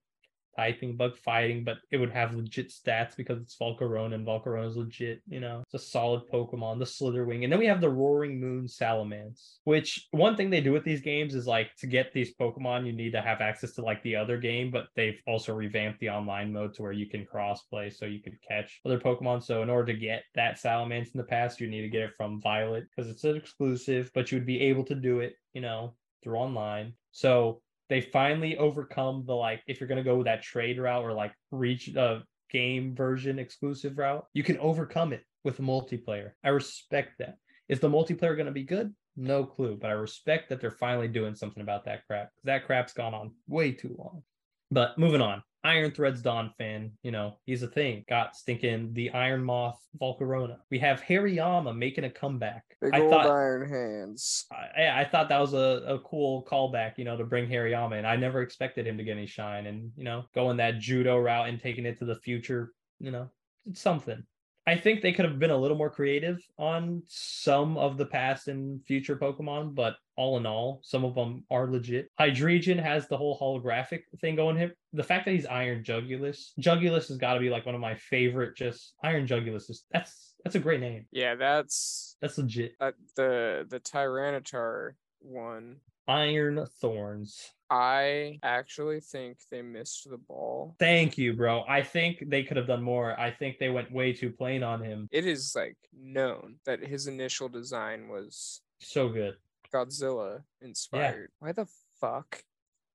typing, bug fighting, but it would have legit stats because it's Volcarona and Volcarona Volcarona's legit, you know. It's a solid Pokemon, the Slitherwing. And then we have the Roaring Moon Salamence, which one thing they do with these games is like to get these Pokemon, you need to have access to like the other game, but they've also revamped the online mode to where you can cross play so you can catch other Pokemon. So in order to get that Salamence in the past, you need to get it from Violet because it's an exclusive, but you would be able to do it, you know, through online. So they finally overcome the like if you're gonna go with that trade route or like reach a game version exclusive route, you can overcome it with multiplayer. I respect that. Is the multiplayer gonna be good? No clue, but I respect that they're finally doing something about that crap. That crap's gone on way too long. But moving on. Iron Threads Donphan, you know, he's a thing. Got stinking the Iron Moth Volcarona. We have Hariyama making a comeback. Big I old thought iron hands. I, I thought that was a, a cool callback, you know, to bring Hariyama in. I never expected him to get any shine and, you know, going that judo route and taking it to the future, you know, it's something. I think they could have been a little more creative on some of the past and future Pokemon, but all in all, some of them are legit. Hydreigon has the whole holographic thing going here. The fact that he's Iron Jugulis, Jugulis has got to be like one of my favorite. Just Iron Jugulis is that's that's a great name. Yeah, that's That's legit. uh, the the Tyranitar one. Iron Thorns. I actually think they missed the ball. Thank you, bro. I think they could have done more. I think they went way too plain on him. It is like known that his initial design was So good. Godzilla inspired. Why the fuck?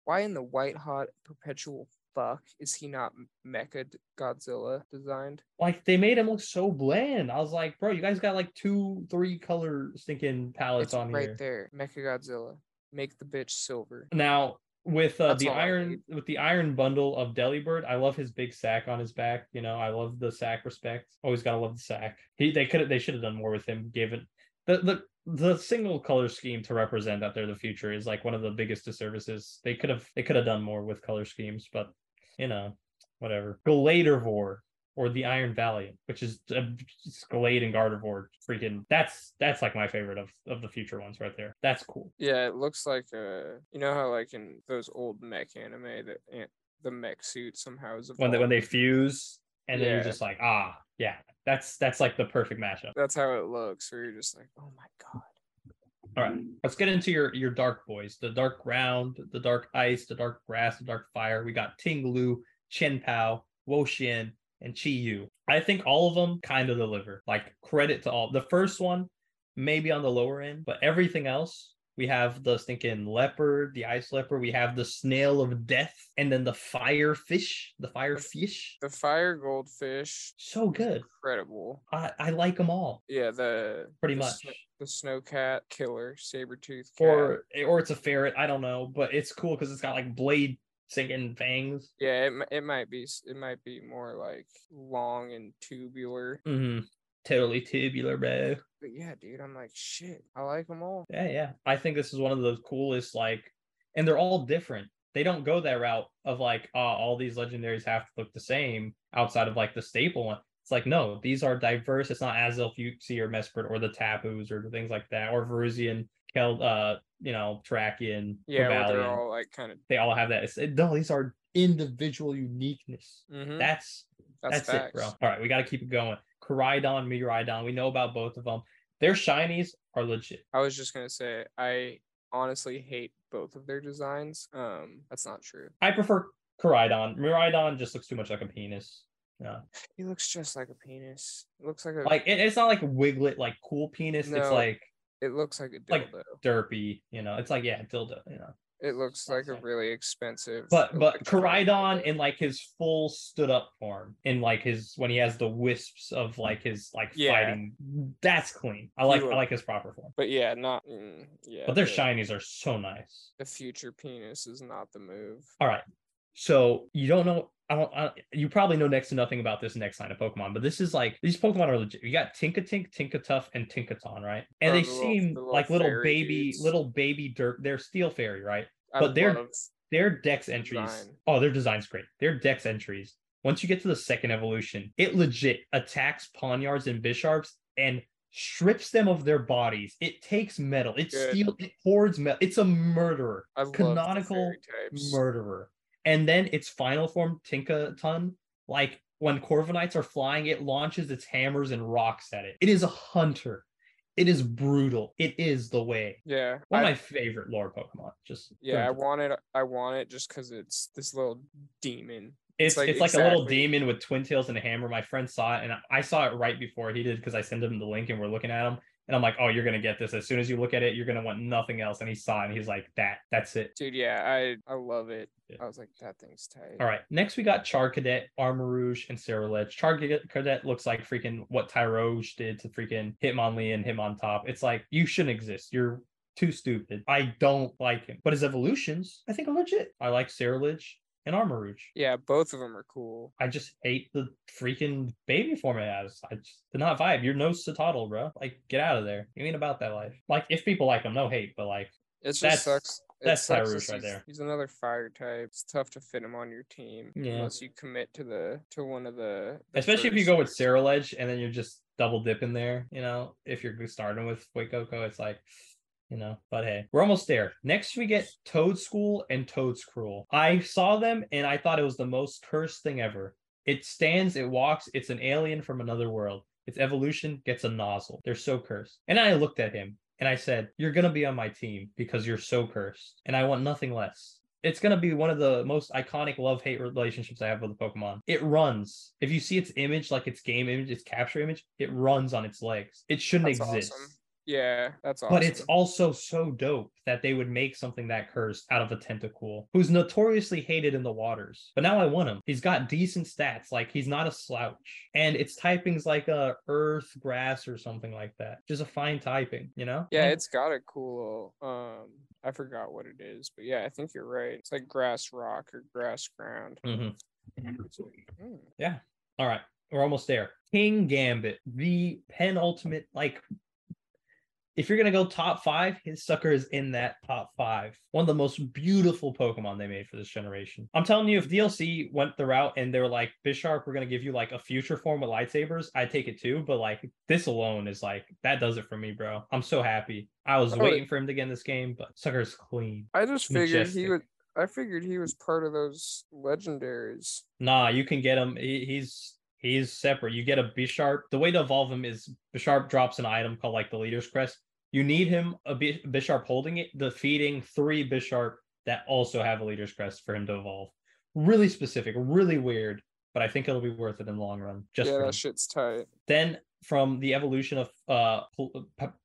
Why in the white hot perpetual fuck is he not Mecha Godzilla designed? Like they made him look so bland. I was like, bro, you guys got like two, three color stinking palettes It's on right here. Right there. Mecha Godzilla. Make the bitch silver. Now with uh, the iron with the iron bundle of Delibird, I love his big sack on his back. You know, I love the sack respect. Always gotta love the sack. He they could have they should have done more with him. Given the the the single color scheme to represent that they're the future is like one of the biggest disservices. They could have they could have done more with color schemes, but you know, whatever. Gladervor. or the Iron Valiant, which is a Scalade and Gardevoir. Freaking, that's that's like my favorite of of the future ones right there. That's cool. Yeah, it looks like uh, you know how like in those old mech anime that the mech suit somehow is When they when they fuse, and then you're just like, ah, yeah, that's that's like the perfect mashup. That's how it looks. Where you're just like, oh my god. All right, let's get into your your dark boys. The dark ground, the dark ice, the dark grass, the dark fire. We got Tinglu, Chen Pao, Wo-Chien, and Chi Yu. I think all of them kind of deliver. Like credit to all. The first one maybe on the lower end, but everything else. We have the stinking leopard, the ice leopard. We have the snail of death, and then the fire fish, the fire fish. The fire goldfish, So good. incredible. I I like them all Yeah, the pretty the much. sno- the snow cat killer, saber tooth or or it's a ferret. I don't know, but it's cool because it's got like blade sinking fangs. yeah, it, it might be it might be more like long and tubular. Mm-hmm. Totally tubular, bro. But yeah, dude, I'm like shit. I like them all. Yeah, yeah. I think this is one of the coolest, like, and they're all different. They don't go that route of like, oh, all these legendaries have to look the same outside of like the staple one. It's like, no, these are diverse. It's not as if you see your Mesprit or the Tapus or things like that, or Virizion, Kel, uh, you know, Terrakion, Yeah, where they're all like kind of. They all have that. It's, it, no, these are individual uniqueness. Mhm, That's that's that's, it, bro. All right, we got to keep it going. Koraidon, Miraidon, we know about both of them. Their shinies are legit. I was just gonna say I honestly hate both of their designs. Um, that's not true. I prefer Koraidon. Miraidon just looks too much like a penis. Yeah. He looks just like a penis. It looks like a Like it, it's not like a Wiglett, like cool penis. It's like it looks like a dildo. like derpy, you know. It's like yeah, dildo, you know. It looks like a really expensive. But but dildo. in like his full stood up form, in like his when he has the wisps of like his like Yeah. fighting, that's clean. I like I like his proper form. But yeah, not mm, yeah. But their the- shinies are so nice. The future penis is not the move. All right. So you don't know. I don't. I, you probably know next to nothing about this next line of Pokemon, but this is like these Pokemon are legit. You got Tinkatink, Tinkatuff, and Tinkaton, right? And they the seem little like little baby, dudes. little baby dirt. They're Steel Fairy, right? I But they're- Their Dex entries. Design. Oh, their design's great. Their Dex entries. Once you get to the second evolution, it legit attacks Pawniards and Bisharps and strips them of their bodies. It takes metal. It steals. It hoards metal. It's a murderer I canonical murderer. And then its final form, Tinkaton, like when Corviknights are flying, it launches its hammers and rocks at it. It is a hunter. It is brutal. It is the way. Yeah, One of I- my favorite lore Pokemon. Just yeah. I through and through. want it. I want it just because it's this little demon. it's like it's like a little demon with twin tails and a hammer. My friend saw it, and I saw it right before he did because I sent him the link and we're looking at him. And I'm like, oh, you're gonna get this. As soon as you look at it, you're gonna want nothing else. And he saw it and he's like, that, that's it. Dude, yeah, I I love it. Yeah. I was like, that thing's tight. All right. Next, we got Charcadet, Armor Rouge, and Ceruledge. Charcadet looks like freaking what Tyrogue did to freaking Hitmonlee and him on top. It's like you shouldn't exist. You're too stupid. I don't like him. But his evolutions, I think, are legit. I like Ceruledge and Armarouge. Yeah, both of them are cool. I just hate the freaking baby form it has. I just did not vibe. You're no Citadel, bro. Like, get out of there. You ain't about that life. Like, if people like him, no hate, but like, It just sucks. It that's Tyrush right there. He's another fire type. It's tough to fit him on your team Yeah. unless you commit to the to one of the. the especially if you go with. Ceruledge and then you're just double dipping there, you know, if you're starting with Fuecoco, it's like, you know, but hey, we're almost there. Next, we get Toedscool and Toedscruel. I saw them and I thought it was the most cursed thing ever. It stands, it walks, it's an alien from another world. Its evolution gets a nozzle. They're so cursed. And I looked at him and I said, You're going to be on my team because you're so cursed. And I want nothing less. It's going to be one of the most iconic love hate relationships I have with a Pokemon. It runs. If you see its image, like its game image, its capture image, it runs on its legs. It shouldn't That's exist. awesome. Yeah, that's awesome. But it's also so dope that they would make something that cursed out of a Tentacool, who's notoriously hated in the waters. But now I want him. He's got decent stats. Like he's not a slouch, and its typing's like a earth, grass, or something like that. Just a fine typing, you know? yeah, it's got a cool. Um, I forgot what it is, but yeah, I think you're right. It's like grass rock or grass ground. Mhm. Mm. All right, we're almost there. Kingambit, the penultimate, like if you're gonna go top five, his sucker is in that top five. One of the most beautiful Pokemon they made for this generation. I'm telling you, if DLC went the route and they were like, Bisharp, we're gonna give you like a future form with lightsabers, I'd take it too. But like this alone is like that does it for me, bro. I'm so happy. I was Oh, waiting for him to get in this game, but sucker's clean. I just figured he would. I figured he was part of those legendaries. Nah, you can get him. He, he's he's separate. You get a Bisharp. The way to evolve him is Bisharp drops an item called like the Leader's Crest. You need him a Bi- Bisharp holding it, defeating three Bisharp that also have a Leader's Crest for him to evolve. Really specific, really weird, but I think it'll be worth it in the long run. Just yeah, that shit's tight. Then from the evolution of uh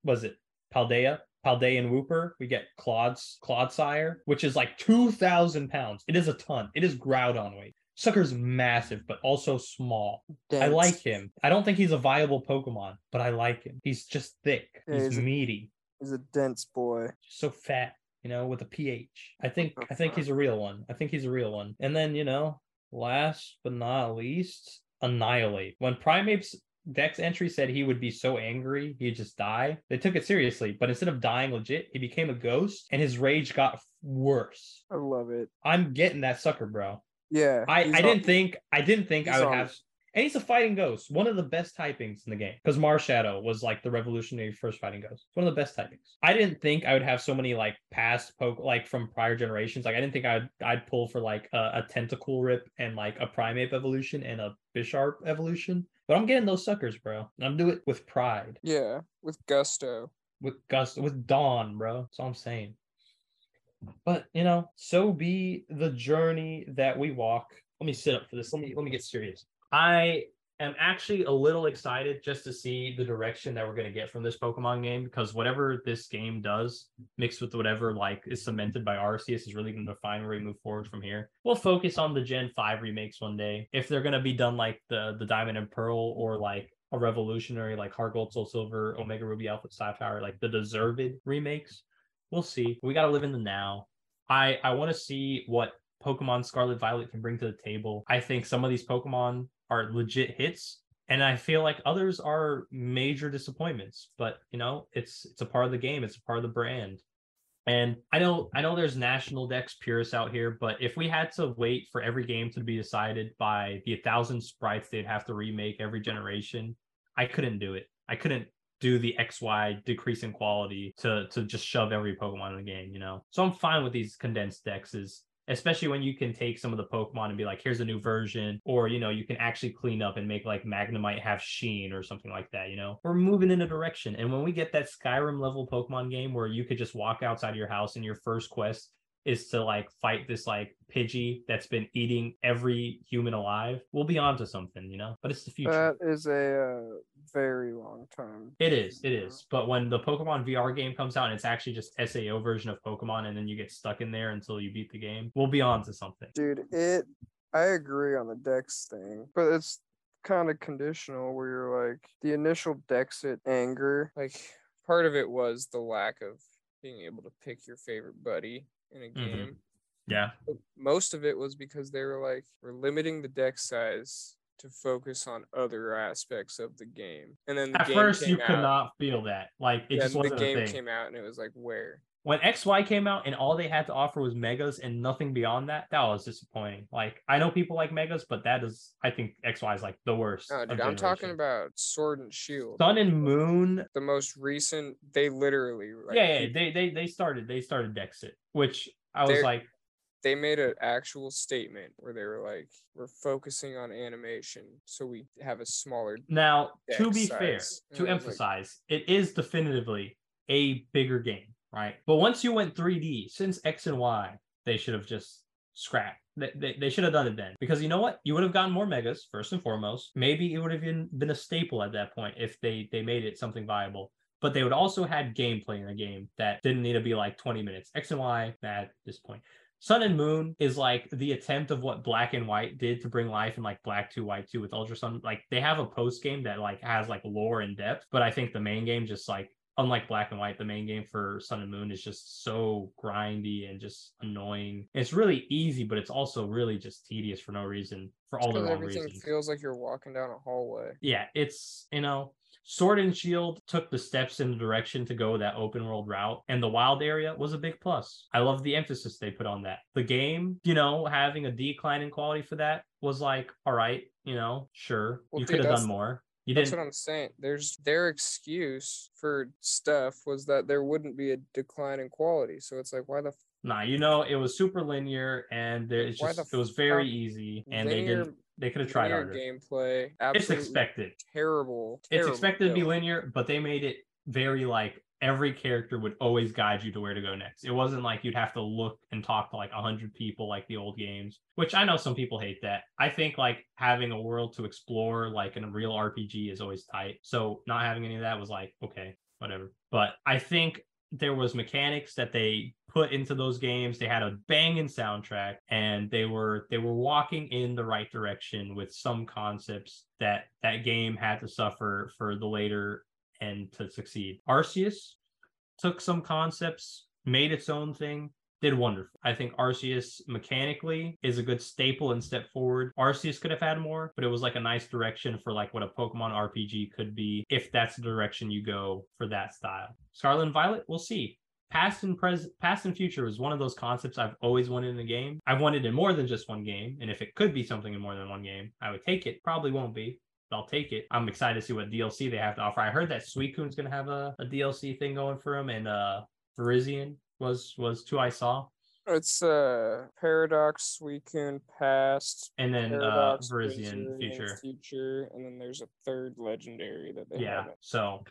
was it Paldea? Paldea and Wooper, we get Claude's Clodsire, which is like 2,000 pounds. It is a ton. It is Groudon weight. Sucker's massive, but also small. I like him. I don't think he's a viable Pokemon, but I like him. He's just thick. Yeah, he's, he's a- meaty. He's a dense boy. Just so fat, you know, with a pH. I think I think he's a real one. I think he's a real one. And then, you know, last but not least, Annihilape. When Primeape's Dex entry said he would be so angry he'd just die, they took it seriously. But instead of dying legit, he became a ghost and his rage got worse. I love it. I'm getting that sucker, bro. Yeah. I, I didn't think I didn't think I would have and he's a fighting ghost, one of the best typings in the game. Because Marshadow was like the revolutionary first fighting ghost. It's one of the best typings. I didn't think I would have so many like past poke like from prior generations. Like I didn't think I'd I'd pull for like a, a tentacle rip and like a Primeape evolution and a Bisharp evolution. But I'm getting those suckers, bro. And I'm doing it with pride. Yeah, with gusto. With gusto with Dawn, bro. That's all I'm saying. But you know, so be the journey that we walk. Let me sit up for this. Let me let me get serious. I am actually a little excited just to see the direction that we're going to get from this Pokemon game because whatever this game does, mixed with whatever like is cemented by Arceus, is really going to define where we move forward from here. We'll focus on the Gen Five remakes one day if they're going to be done like the the Diamond and Pearl or like a revolutionary like Heart Gold, Soul Silver, Omega Ruby, Alpha Sapphire, like the deserved remakes. We'll see. We got to live in the now. I I want to see what Pokemon Scarlet Violet can bring to the table. I think some of these Pokemon are legit hits, and I feel like others are major disappointments. But you know, it's it's a part of the game. It's a part of the brand. And I know I know there's national dex purists out here, but if we had to wait for every game to be decided by the thousand sprites they'd have to remake every generation, I couldn't do it. I couldn't do the XY decrease in quality to to just shove every Pokemon in the game, you know. So I'm fine with these condensed dexes, especially when you can take some of the Pokemon and be like, here's a new version, or you know, you can actually clean up and make like Magnemite have Sheen or something like that, you know. We're moving in a direction. And when we get that Skyrim level Pokemon game where you could just walk outside your house and your first quest is to like fight this like Pidgey that's been eating every human alive, we'll be onto something, you know. But it's the future. That is a uh, very long time. It is, it is. But when the Pokemon VR game comes out and it's actually just SAO version of Pokemon, and then you get stuck in there until you beat the game, we'll be on to something. Dude, it I agree on the dex thing, but it's kind of conditional where you're like the initial dexit anger. Like part of it was the lack of being able to pick your favorite buddy in a Mhm. game. Yeah. But most of it was because they were like, we're limiting the deck size to focus on other aspects of the game. And then the At game first, you could not feel that. Like it yeah, just the wasn't game a thing. came out and it was like, where? When XY came out and all they had to offer was megas and nothing beyond that, that was disappointing. Like I know people like megas, but that is, I think XY is like the worst. No, dude, I'm talking about Sword and Shield. Sun and Moon. the most recent, they literally like, yeah, yeah, they they they started they started Dexit, which I was like, they made an actual statement where they were like, we're focusing on animation, so we have a smaller Now, to be fair, size. And to was like- emphasize, it is definitively a bigger game, right? But once you went 3D, since X and Y, they should have just scrapped. They, they, they should have done it then. Because you know what? You would have gotten more megas, first and foremost. Maybe it would have been, been a staple at that point if they, they made it something viable. But they would also had gameplay in the game that didn't need to be like 20 minutes. X and Y, at this point. Sun and Moon is like the attempt of what Black and White did to bring life in like Black 2, White 2 with Ultra Sun. Like they have a post game that like has like lore and depth, but I think the main game just like unlike Black and White, the main game for Sun and Moon is just so grindy and just annoying. It's really easy, but it's also really just tedious for no reason, for all the wrong everything reasons. feels like you're walking down a hallway. yeah, it's you know. Sword and Shield took the steps in the direction to go that open world route, and the wild area was a big plus. I love the emphasis they put on that. The game, you know, having a decline in quality for that was like, all right, you know, sure, Well, you could have done more. You That's didn't. what I'm saying. There's their excuse for stuff was that there wouldn't be a decline in quality. So it's like, why the f- Nah, you know, it was super linear, and there, it's Why the just it was very easy, and they didn't. They could have tried harder. gameplay? It's Absolutely expected. terrible. it's terrible expected to be linear, but they made it very like every character would always guide you to where to go next. It wasn't like you'd have to look and talk to like a hundred people like the old games, which I know some people hate that. I think like having a world to explore like in a real RPG is always tight. So not having any of that was like, okay, whatever. But I think there was mechanics that they put into those games they had a banging soundtrack and they were they were walking in the right direction with some concepts that that game had to suffer for the later end to succeed. Arceus took some concepts made its own thing did wonderful. I think arceus mechanically is a good staple and step forward. Arceus could have had more but it was like a nice direction for like what a pokemon rpg could be if that's the direction you go for that style. Scarlet and violet we'll see. Past and present past and future was one of those concepts i've always wanted in a game. I've wanted in more than just one game and if it could be something in more than one game i would take it. Probably won't be i'll take it. I'm excited to see what dlc they have to offer. I heard that suicune's going to have a, a dlc thing going for him and uh Virizion was was two i saw. It's uh Paradox, Suicune, Past, and then uh Paradox, Virizion Virizion, future. Future, and then there's a third legendary that they yeah haven't. so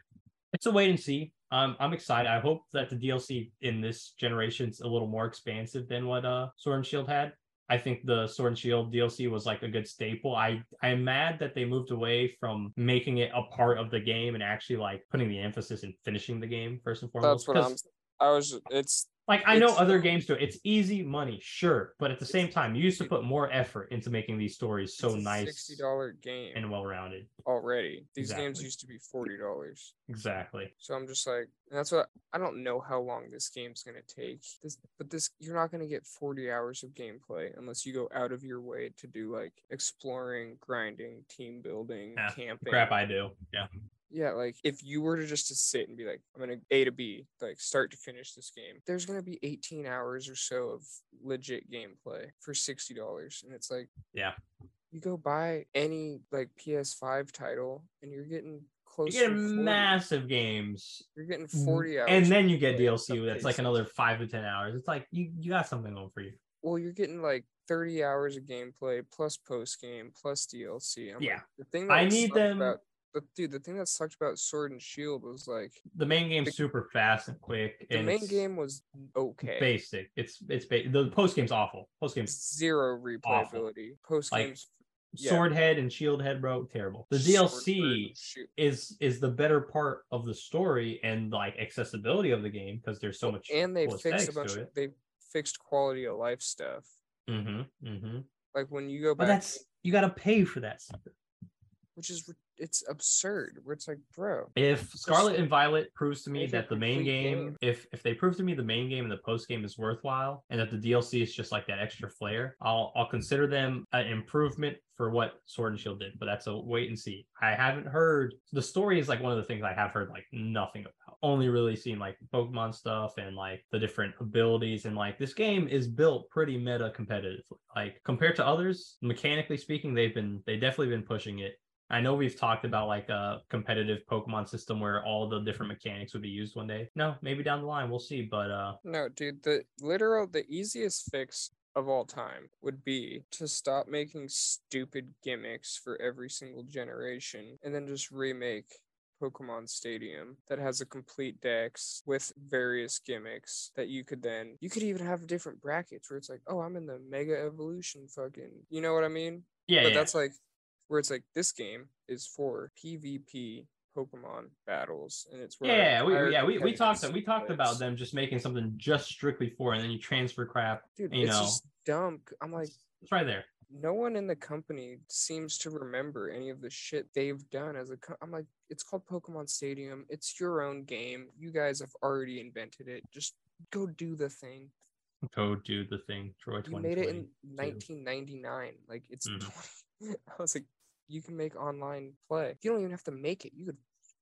it's a wait and see. Um, i'm excited. I hope that the dlc in this generation's a little more expansive than what uh sword and shield had i think the sword and shield dlc was like a good staple i i'm mad that they moved away from making it a part of the game and actually like putting the emphasis in finishing the game first and foremost That's what I'm. I was. It's like i know it's- other games do it. it's easy money sure but at the same time you used to put more effort into making these stories so it's a nice Sixty dollar game and well rounded already. These games used to be forty dollars. exactly So I'm just like, that's what I don't know how long this game's gonna take. This, but this you're not gonna get 40 hours of gameplay unless you go out of your way to do like exploring, grinding, team building, Yeah, camping. crap i do yeah Yeah, like if you were to just to sit and be like, I'm gonna A to B, like start to finish this game, there's gonna be 18 hours or so of legit gameplay for sixty dollars, and it's like, Yeah. you go buy any like PS5 title, and you're getting close. you get to 40, massive games You're getting 40 hours, and then you get DLC that's like another five to ten hours. It's like you you got something going for you. Well, you're getting like 30 hours of gameplay plus post game plus DLC. I'm like, Yeah. the thing I need them- About, the, dude, the thing that sucked about Sword and Shield was like The main game's The- super fast and quick. the and main game was okay. basic. It's it's ba- the post game's awful. Post game's zero replayability. Post Like, games. yeah. sword head and shield head, bro, terrible. The DLC is is the better part of the story and like accessibility of the game because there's so much and they cool fixed a bunch of they fixed quality of life stuff. Mm-hmm, mm-hmm. Like when you go But that's you got to pay for that stuff. which is it's absurd. Where it's like, bro, if Scarlet and Violet proves to me that the main game, game. if if they prove to me the main game and the post game is worthwhile, and that the DLC is just like that extra flair, I'll I'll consider them an improvement for what Sword and Shield did. But that's a wait and see. I haven't heard the story is like one of the things I have heard like nothing about. Only really seen like Pokemon stuff and like the different abilities and like this game is built pretty meta competitively. Like compared to others, mechanically speaking, they've been they definitely been pushing it. I know we've talked about like a competitive Pokemon system where all the different mechanics would be used one day. No, maybe down the line we'll see. But uh, no, dude, the literal the easiest fix of all time would be to stop making stupid gimmicks for every single generation and then just remake Pokemon Stadium that has a complete dex with various gimmicks that you could then you could even have different brackets where it's like, oh, I'm in the Mega Evolution fucking you know what I mean? yeah, but yeah. that's like where it's like this game is for PvP Pokemon battles and it's yeah, we, yeah, we, we talked we talked about them just making something just strictly for, it, and then you transfer crap. Dude, you it's know. just dumb. I'm like, It's right there. no one in the company seems to remember any of the shit they've done as a. Co- I'm like, it's called Pokemon Stadium. It's your own game. You guys have already invented it. Just go do the thing. Go do the thing, Troy. You made it in 1999. Like it's. Mm. 20 (laughs) I was like, you can make online play. You don't even have to make it. You could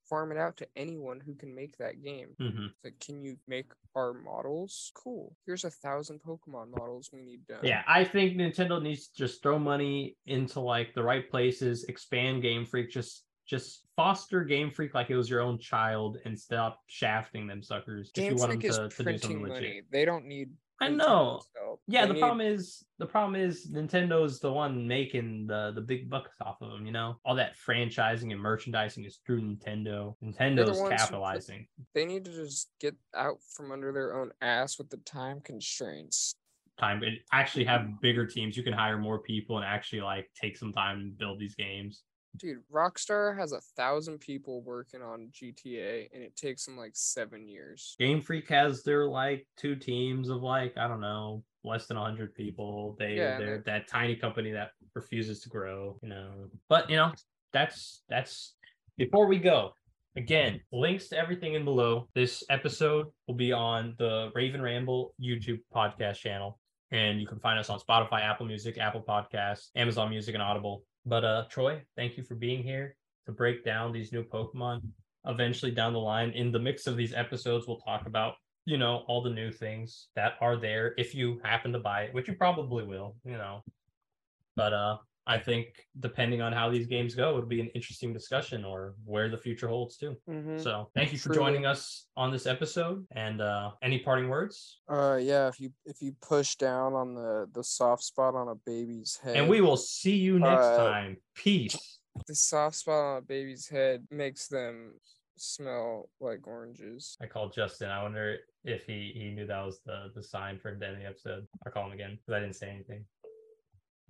farm it out to anyone who can make that game. Mhm. Like, can you make our models? Cool. Here's a thousand Pokemon models we need done. Yeah, I think Nintendo needs to just throw money into like the right places, expand Game Freak, just just foster Game Freak like it was your own child, and stop shafting them suckers. if Game you want Freak them is to, to do something legit. money. They don't need. I know. help. Yeah, the need- problem is the problem is Nintendo's the one making the the big bucks off of them. You know, all that franchising and merchandising is through Nintendo. Nintendo's who capitalizing. They need to just get out from under their own ass with the time constraints. Time and actually have bigger teams. You can hire more people and actually like take some time and build these games. Dude, Rockstar has a thousand people working on GTA, and it takes them like seven years. Game Freak has their like two teams of like I don't know less than hundred people. They Yeah, they're they're- that tiny company that refuses to grow. You know, but you know that's that's before we go. Again, links to everything in below. This episode will be on the Rave N' Ramble YouTube podcast channel. And you can find us on Spotify, Apple Music, Apple Podcasts, Amazon Music, and Audible. But uh Troy, thank you for being here to break down these new Pokemon eventually down the line. In the mix of these episodes we'll talk about you know all the new things that are there if you happen to buy it which you probably will you know. But uh i think depending on how these games go it'll be an interesting discussion or where the future holds too Mm-hmm. so thank you for Truly. joining us on this episode and uh any parting words Uh, yeah. If you if you push down on the the soft spot on a baby's head, and we will see you next Uh, time peace The soft spot on a baby's head makes them smell like oranges. I called Justin. I wonder if he he knew that was the the sign for the end of the episode. I'll call him again because I didn't say anything.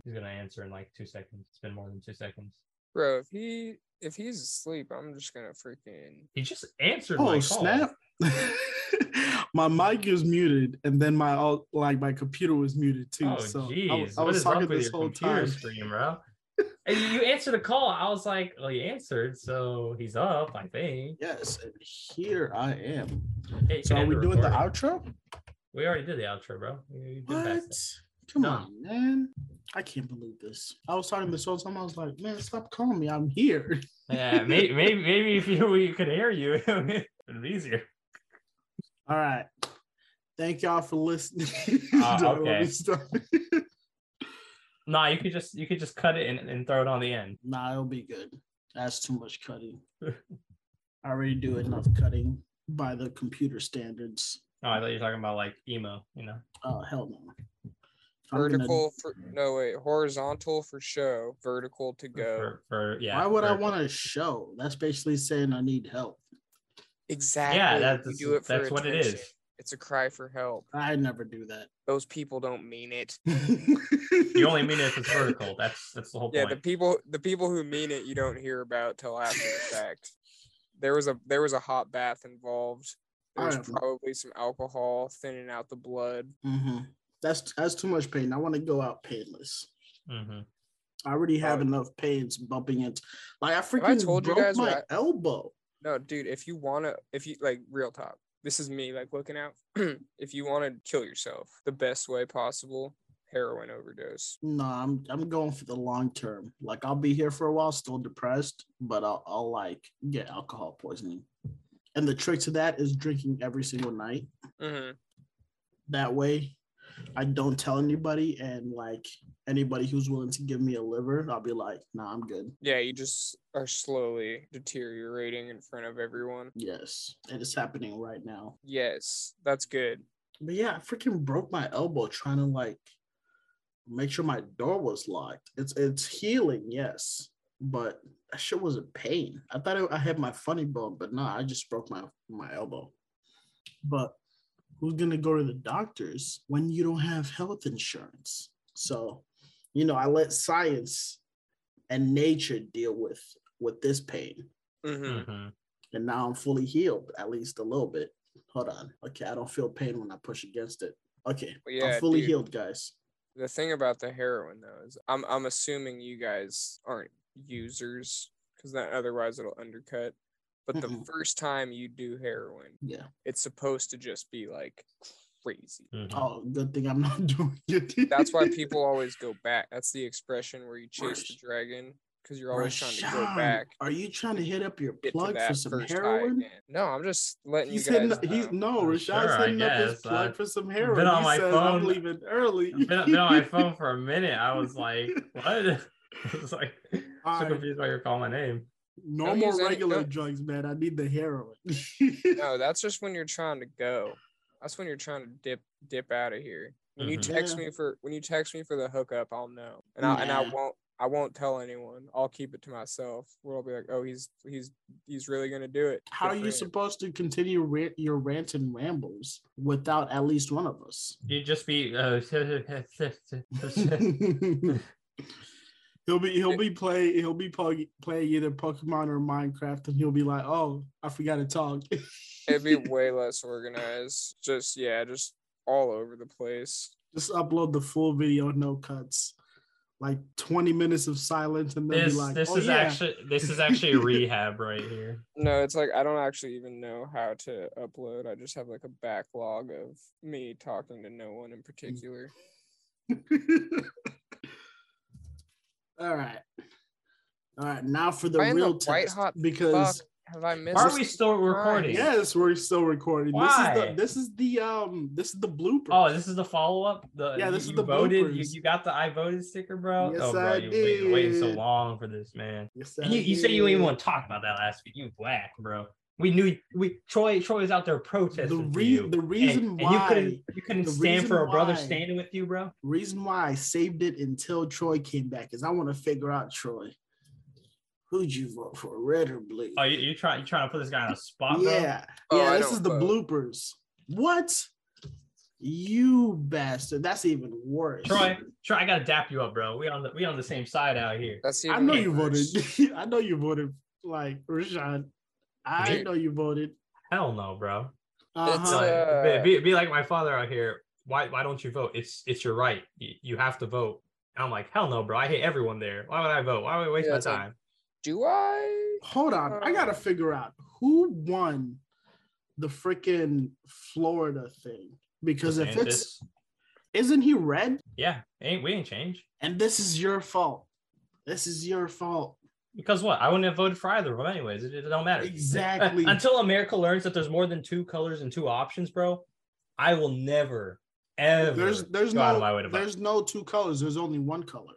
He's gonna answer in like two seconds. It's been more than two seconds. Bro, if he if he's asleep, I'm just gonna freaking He just answered oh, my Oh call. snap! (laughs) my mic is muted, and then my all like my computer was muted too. Oh so I, was- I was talking this whole computer time. screen, bro? (laughs) And you, you answered a call. I was like, well, he answered, so he's up, I think. Yes, here I am. Hey, you So can are we the doing the outro? We already did the outro, bro. You- you've been What? Come Done. on, man. I can't believe this. I was talking this whole time. I was like, man, stop calling me. I'm here. (laughs) Yeah, maybe, maybe, maybe if you we could hear you, (laughs) it'd be easier. All right. Thank y'all for listening. (laughs) Uh, okay. Nah, you could just you could just cut it and, and throw it on the end. nah, it'll be good. That's too much cutting. I already do enough cutting by the computer standards. Oh, I thought you were talking about like emo, you know. Oh hell no. I'm gonna- vertical for no wait, horizontal for show, vertical to go. For, for yeah. Why would I want to show? That's basically saying I need help. Exactly. Yeah, we that's do it for that's what it attention. is. It's a cry for help. I never do that. Those people don't mean it. (laughs) You only mean it if it's vertical. That's that's the whole point. Yeah, the people the people who mean it you don't hear about till after the fact. There was a there was a hot bath involved. There was probably some alcohol thinning out the blood. hmm That's that's too much pain. I want to go out painless. hmm I already have Oh. enough pains bumping into. Like I freaking told you broke guys my what elbow. No, dude, if you wanna if you like real talk, this is me like looking out. (clears throat) if you wanna kill yourself the best way possible, heroin overdose. No, I'm I'm going for the long term. Like I'll be here for a while, still depressed, but I'll I'll like get alcohol poisoning. And the trick to that is drinking every single night. hmm That way, I don't tell anybody, and like anybody who's willing to give me a liver, I'll be like, nah, I'm good. Yeah, you just are slowly deteriorating in front of everyone. Yes, it is happening right now. Yes, that's good. But yeah, I freaking broke my elbow trying to like make sure my door was locked. It's it's healing, yes, but that shit was a pain. I thought I- I had my funny bone, but no, I just broke my my elbow. But who's gonna go to the doctors when you don't have health insurance? So, you know, I let science and nature deal with with this pain, hmm hmm and now I'm fully healed, at least a little bit. Hold on, okay, I don't feel pain when I push against it. Okay, Well, yeah, I'm fully dude. healed, guys. The thing about the heroin though is I'm I'm assuming you guys aren't users because that otherwise it'll undercut. But the Mm-mm. first time you do heroin, Yeah. it's supposed to just be like crazy. Mm-hmm. Oh, good thing I'm not (laughs) doing it. That's why people (laughs) always go back. That's the expression where you chase the dragon because you're always trying to go back. Are you trying to hit up your plug for some heroin? No, I'm just letting He's you guys. hitting. He's know. no. Rashad's sure, I hitting up his guess. plug I- for some heroin. Been on he my says, phone. "I'm leaving early." I've (laughs) been, been on my phone for a minute. I was like, what? I was like so Alright. confused why you're calling my name. No Don't more use any- regular drugs, man. I need the heroin. (laughs) No, that's just when you're trying to go. That's when you're trying to dip dip out of here. When you Mhm. text Yeah. me for when you text me for the hookup, I'll know, and I and I won't I won't tell anyone. I'll keep it to myself. Where I'll be like, oh, he's he's he's really gonna do it. How Good are you him." supposed to continue ra- your rants and rambles without at least one of us? You'd just be uh, (laughs) (laughs) he'll be he'll be play he'll be play, playing either Pokemon or Minecraft, and he'll be like, "Oh, I forgot to talk." (laughs) It'd be (laughs) way less organized. Just yeah, just all over the place. Just upload the full video, no cuts, like twenty minutes of silence, and then this be like, this "Oh is yeah." actually this is actually a (laughs) rehab right here. No, it's like I don't actually even know how to upload. I just have like a backlog of me talking to no one in particular. All right, all right. Now for the Why in the real white test, hot because Fuck, have I missed? Are we still recording? yes, we're still recording. Why? This is the this is the um this is the blooper. Oh, this is the follow up. The Yeah, you- this is the voted. You, you got the I voted sticker, bro. Yes, oh, bro, I you waiting, waiting so long for this, man. Yes, And you, I you said you didn't even want to talk about that last week. You whack, bro. We knew we Troy Troy was out there protesting the re- you. the reason and why you couldn't you couldn't stand for a brother why- standing with you, bro. reason why I saved it until Troy came back is I want to figure out Troy. Who'd you vote for, red or blue? Oh, you, you try you trying to put this guy on a spot, bro? yeah, Oh, yeah. I this is the vote. bloopers. What? You bastard! That's even worse. Troy, Troy, I gotta dap you up, bro. We on the we on the same side out here. That's I even know you worse. voted. (laughs) I know you voted like Rashawn. I Dude. know you voted. Hell no, bro. Uh-huh. So, uh, be, be like my father out here. Why why don't you vote? It's it's your right. You, you have to vote. And I'm like, hell no, bro. I hate everyone there. Why would I vote? Why would I waste Yeah, my it's like- time? Do I? Hold on, I gotta Uh, figure out who won the freaking Florida thing because if it's isn't he red? yeah, ain't we ain't changed. And this is your fault. This is your fault. Because what? I wouldn't have voted for either of them anyways. It, it don't matter. Exactly. (laughs) Until America learns that there's more than two colors and two options, bro, I will never, ever There's there's go out of no my way to vote. there's no two colors. There's only one color,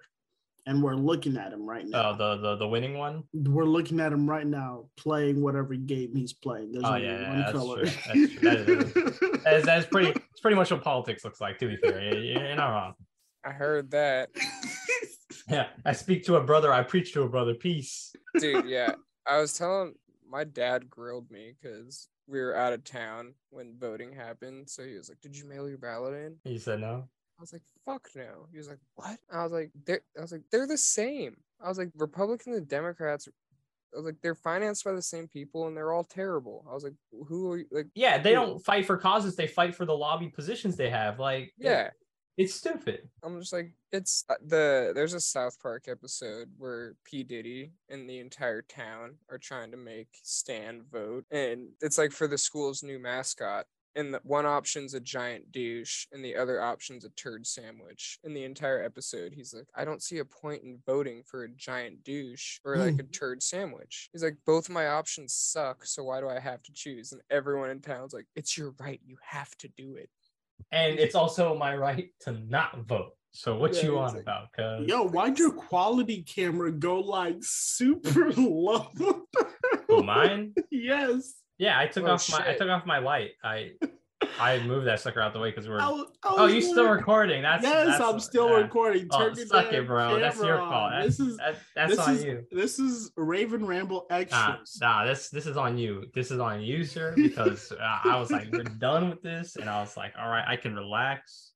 and we're looking at him right oh, now. Oh, the, the the winning one. we're looking at him right now playing whatever game he's playing. There's Oh, only yeah, yeah, one that's color. true. That's. That is- That's, (laughs) that's pretty. It's pretty much what politics looks like. To be fair, You- you're not wrong. I heard that, (laughs) Yeah, I speak to a brother. I preach to a brother. Peace. dude. Yeah, I was telling my dad grilled me because we were out of town when voting happened. So he was like, "Did you mail your ballot in?" He said no. I was like, "Fuck no." He was like, "What?" I was like, "They're." I was like, "They're the same." I was like, "Republicans and Democrats." I was like, "They're financed by the same people, and they're all terrible." I was like, "Who are you?" Like, Yeah, they Who? don't fight for causes. They fight for the lobby positions they have. Like, yeah. It's stupid. I'm just like it's uh, the there's a South Park episode where P Diddy and the entire town are trying to make Stan vote, and it's like for the school's new mascot. And the one option's a giant douche, and the other option's a turd sandwich. In the entire episode, he's like, "I don't see a point in voting for a giant douche or like a (laughs) turd sandwich." He's like, "Both my options suck, so why do I have to choose?" And everyone in town's like, "It's your right. You have to do it." And it's also my right to not vote. So what Yeah, you on like- about? Cause Yo, why'd your quality camera go like super (laughs) low? oh, mine. (laughs) yes. Yeah, I took Oh, off my I took off my light. I I moved that sucker out the way because we're. I was- I Oh, was you still (laughs) recording? That's yes, that's, I'm still yeah. recording. Oh, Turn your suck it, bro. That's your fault. That's, This is that, that's this on is you. this is Rave N' Ramble Nah, extras. nah, this this is on you. This is on you, sir. Because (laughs) uh, I was like, we're done with this, and I was like, all right, I can relax.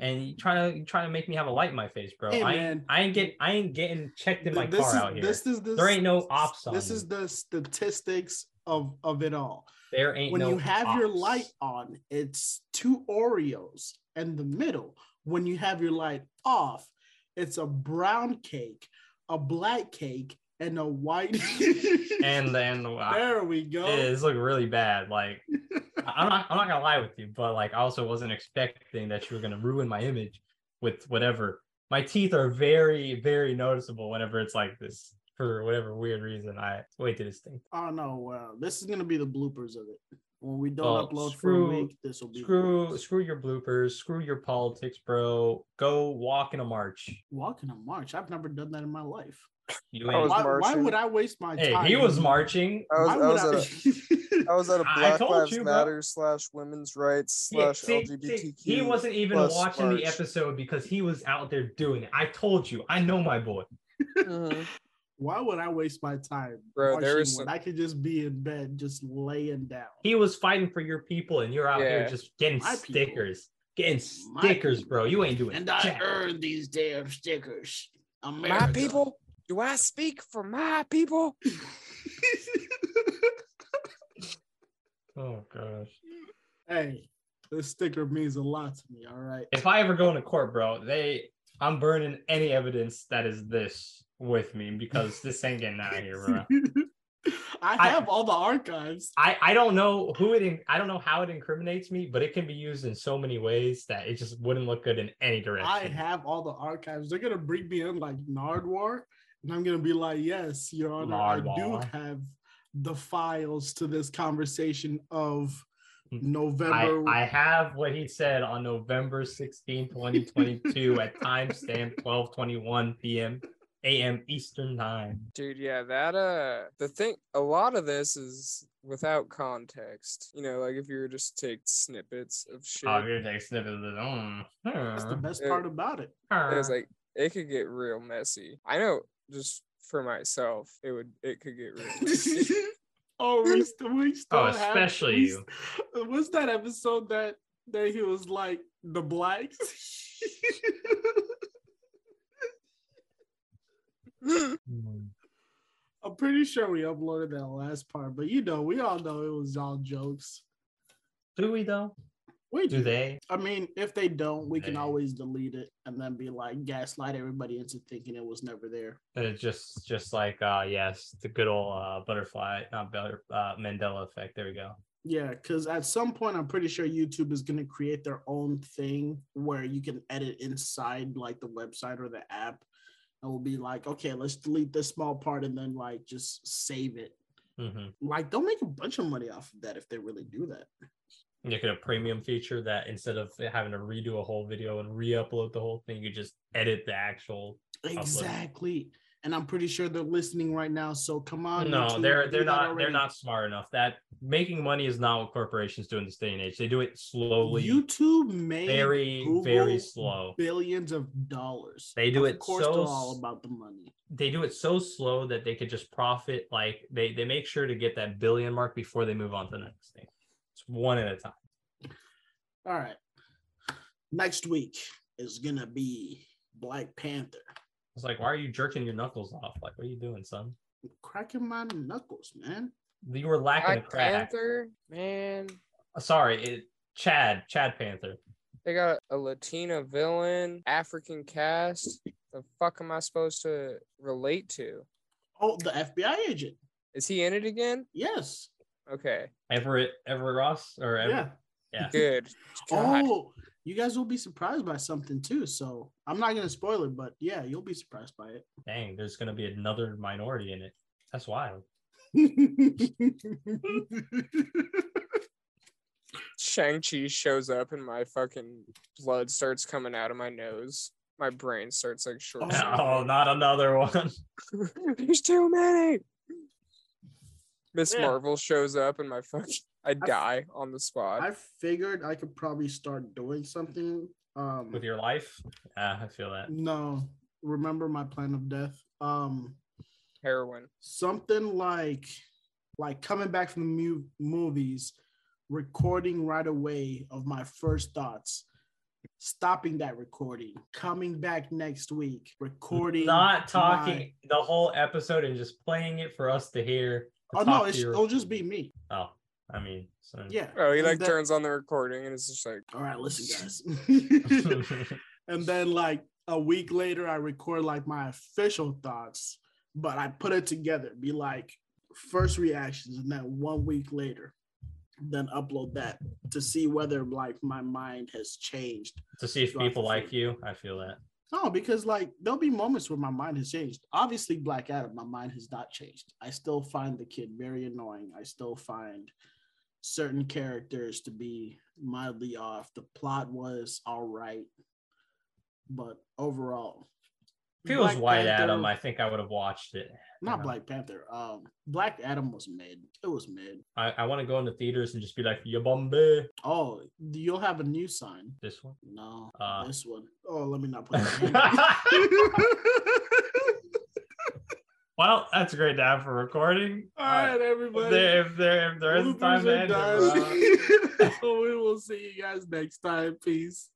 And you trying to you trying to make me have a light in my face, bro. Hey, I ain't, I ain't get I ain't getting checked in my this car is, out here. This is this, There ain't no ops on This is the statistics of of it all. There ain't when no you have your light on, it's two Oreos in the middle. When you have your light off, it's a brown cake, a black cake, and a white. (laughs) and (laughs) then uh, there we go. it's looking really bad. Like (laughs) I'm not I'm not gonna lie with you, but like I also wasn't expecting that you were gonna ruin my image with whatever. My teeth are very very noticeable whenever it's like this for whatever weird reason. I way too distinct. Oh no, well, this is gonna be the bloopers of it. When we don't Well, upload for a screw- week, this will be Screw bloopers. screw your bloopers, screw your politics, bro. Go walk in a march. Walk in a march. I've never done that in my life. You ain't. Why, why would I waste my Hey, time? he was marching. I was, Why I was at a I? I was at a I- (laughs) I Black Lives you, bro. Matter slash women's rights Yeah, slash see, see, LGBTQ. he wasn't even plus watching the episode because he was out there doing it. I told you, I know my boy. Mhm. Why would I waste my time Bro, there marching is when some- I could just be in bed, just laying down? He was fighting for your people, and you're out here just getting My people. stickers, getting My stickers, bro. You ain't doing and I earned these damn stickers. America. My people? Do I speak for my people? (laughs) Oh gosh. hey, this sticker means a lot to me. All right. If I ever go into court, bro, they I'm burning any evidence that is this with me because this ain't getting out of here, bro. (laughs) I I- have all the archives. I, I don't know who it in, I don't know how it incriminates me, but it can be used in so many ways that it just wouldn't look good in any direction. I have all the archives. They're gonna bring me in like Nardwuar, and I'm gonna be like, "Yes, Your Honor, I do have the files to this conversation of Hmm. I, November." I have what he said on November 16, 2022 at (laughs) timestamp 12:21 p.m. a.m. Eastern time. Dude, yeah, that uh the thing a lot of this is without context. You know, like if you were just to take snippets of shit. Oh, you're taking snippet of this. Mm, That's the hmm, best Uh, part about it. It's like it could get real messy. I know just for myself, it would it could get real (laughs) messy. (laughs) oh, we still, we still have- especially we you. st- What's that episode that that he was like the blacks? (laughs) (laughs) I'm pretty sure we uploaded that last part, but you know, we all know it was all jokes. Do we though? We Do they? I mean, if they don't, we can always delete it and then be like gaslight everybody into thinking it was never there. It's just just like uh yes, the good old uh butterfly, not better uh Mandela effect. There we go. Yeah, because at some point, I'm pretty sure YouTube is going to create their own thing where you can edit inside like the website or the app. And we'll be like, okay, let's delete this small part and then like just save it. hmm Like they'll make a bunch of money off of that if they really do that. You could have premium feature that instead of having to redo a whole video and re-upload the whole thing, you just edit the actual. Exactly. And I'm pretty sure they're listening right now. So come on. no, YouTube, they're they're not they're not smart enough. That making money is not what corporations do in this day and age. They do it slowly, YouTube made very very slow. billions of dollars. They do of it course, so they're all about the money. They do it so slow that they could just profit. Like they they make sure to get that billion mark before they move on to the next thing. It's one at a time. All right. Next week is gonna be Black Panther. It's like, why are you jerking your knuckles off? Like, what are you doing, son? cracking my knuckles, man. You were lacking a Black crack. Panther, man. Uh, Sorry, it, Chad, Chad Panther. They got a Latina villain, African cast. The fuck am I supposed to relate to? Oh, the FBI agent. Is he in it again? Yes. Okay, Everett, Everett Ross, or Everett, Yeah. yeah. good. God. Oh, you guys will be surprised by something too. So I'm not gonna spoil it, but yeah, you'll be surprised by it. Dang, there's gonna be another minority in it. That's wild. Shang-Chi shows up and my fucking blood starts coming out of my nose. My brain starts like short. Oh. (laughs) Oh, not another one. (laughs) There's too many. Miss Yeah. Marvel shows up and my fucking I die on the spot. I figured I could probably start doing something. Um, With your life, yeah, I feel that. no, remember my plan of death. Um, Heroin. something like like coming back from the mu- movies recording right away of my first thoughts stopping that recording coming back next week recording Not my- talking the whole episode and just playing it for us to hear. to oh no it's, it'll just be me Oh, I mean, so- yeah Oh, he like then- turns on the recording and it's just like all right listen guys (laughs) (laughs) and then like a week later i record like my official thoughts but i put it together be like first reactions and then one week later then upload that to see whether like my mind has changed to see if people like you, I feel that. No, because like there'll be moments where my mind has changed. Obviously, Black Adam, my mind has not changed. I still find the kid very annoying. I still find certain characters to be mildly off. The plot was all right, but overall, If it was Black White Panther- Adam, I think I would have watched it. not. Black Panther. Um, Black Adam was mid. It was mid. I, I want to go into theaters and just be like, "Yibambe." Oh, you'll have a new sign. This one. No, Uh. this one. Oh, let me not (laughs) put that. (laughs) well, that's great to have for recording. All right, If everybody. there, if there, if there is time to end it, (laughs) we will see you guys next time. Peace.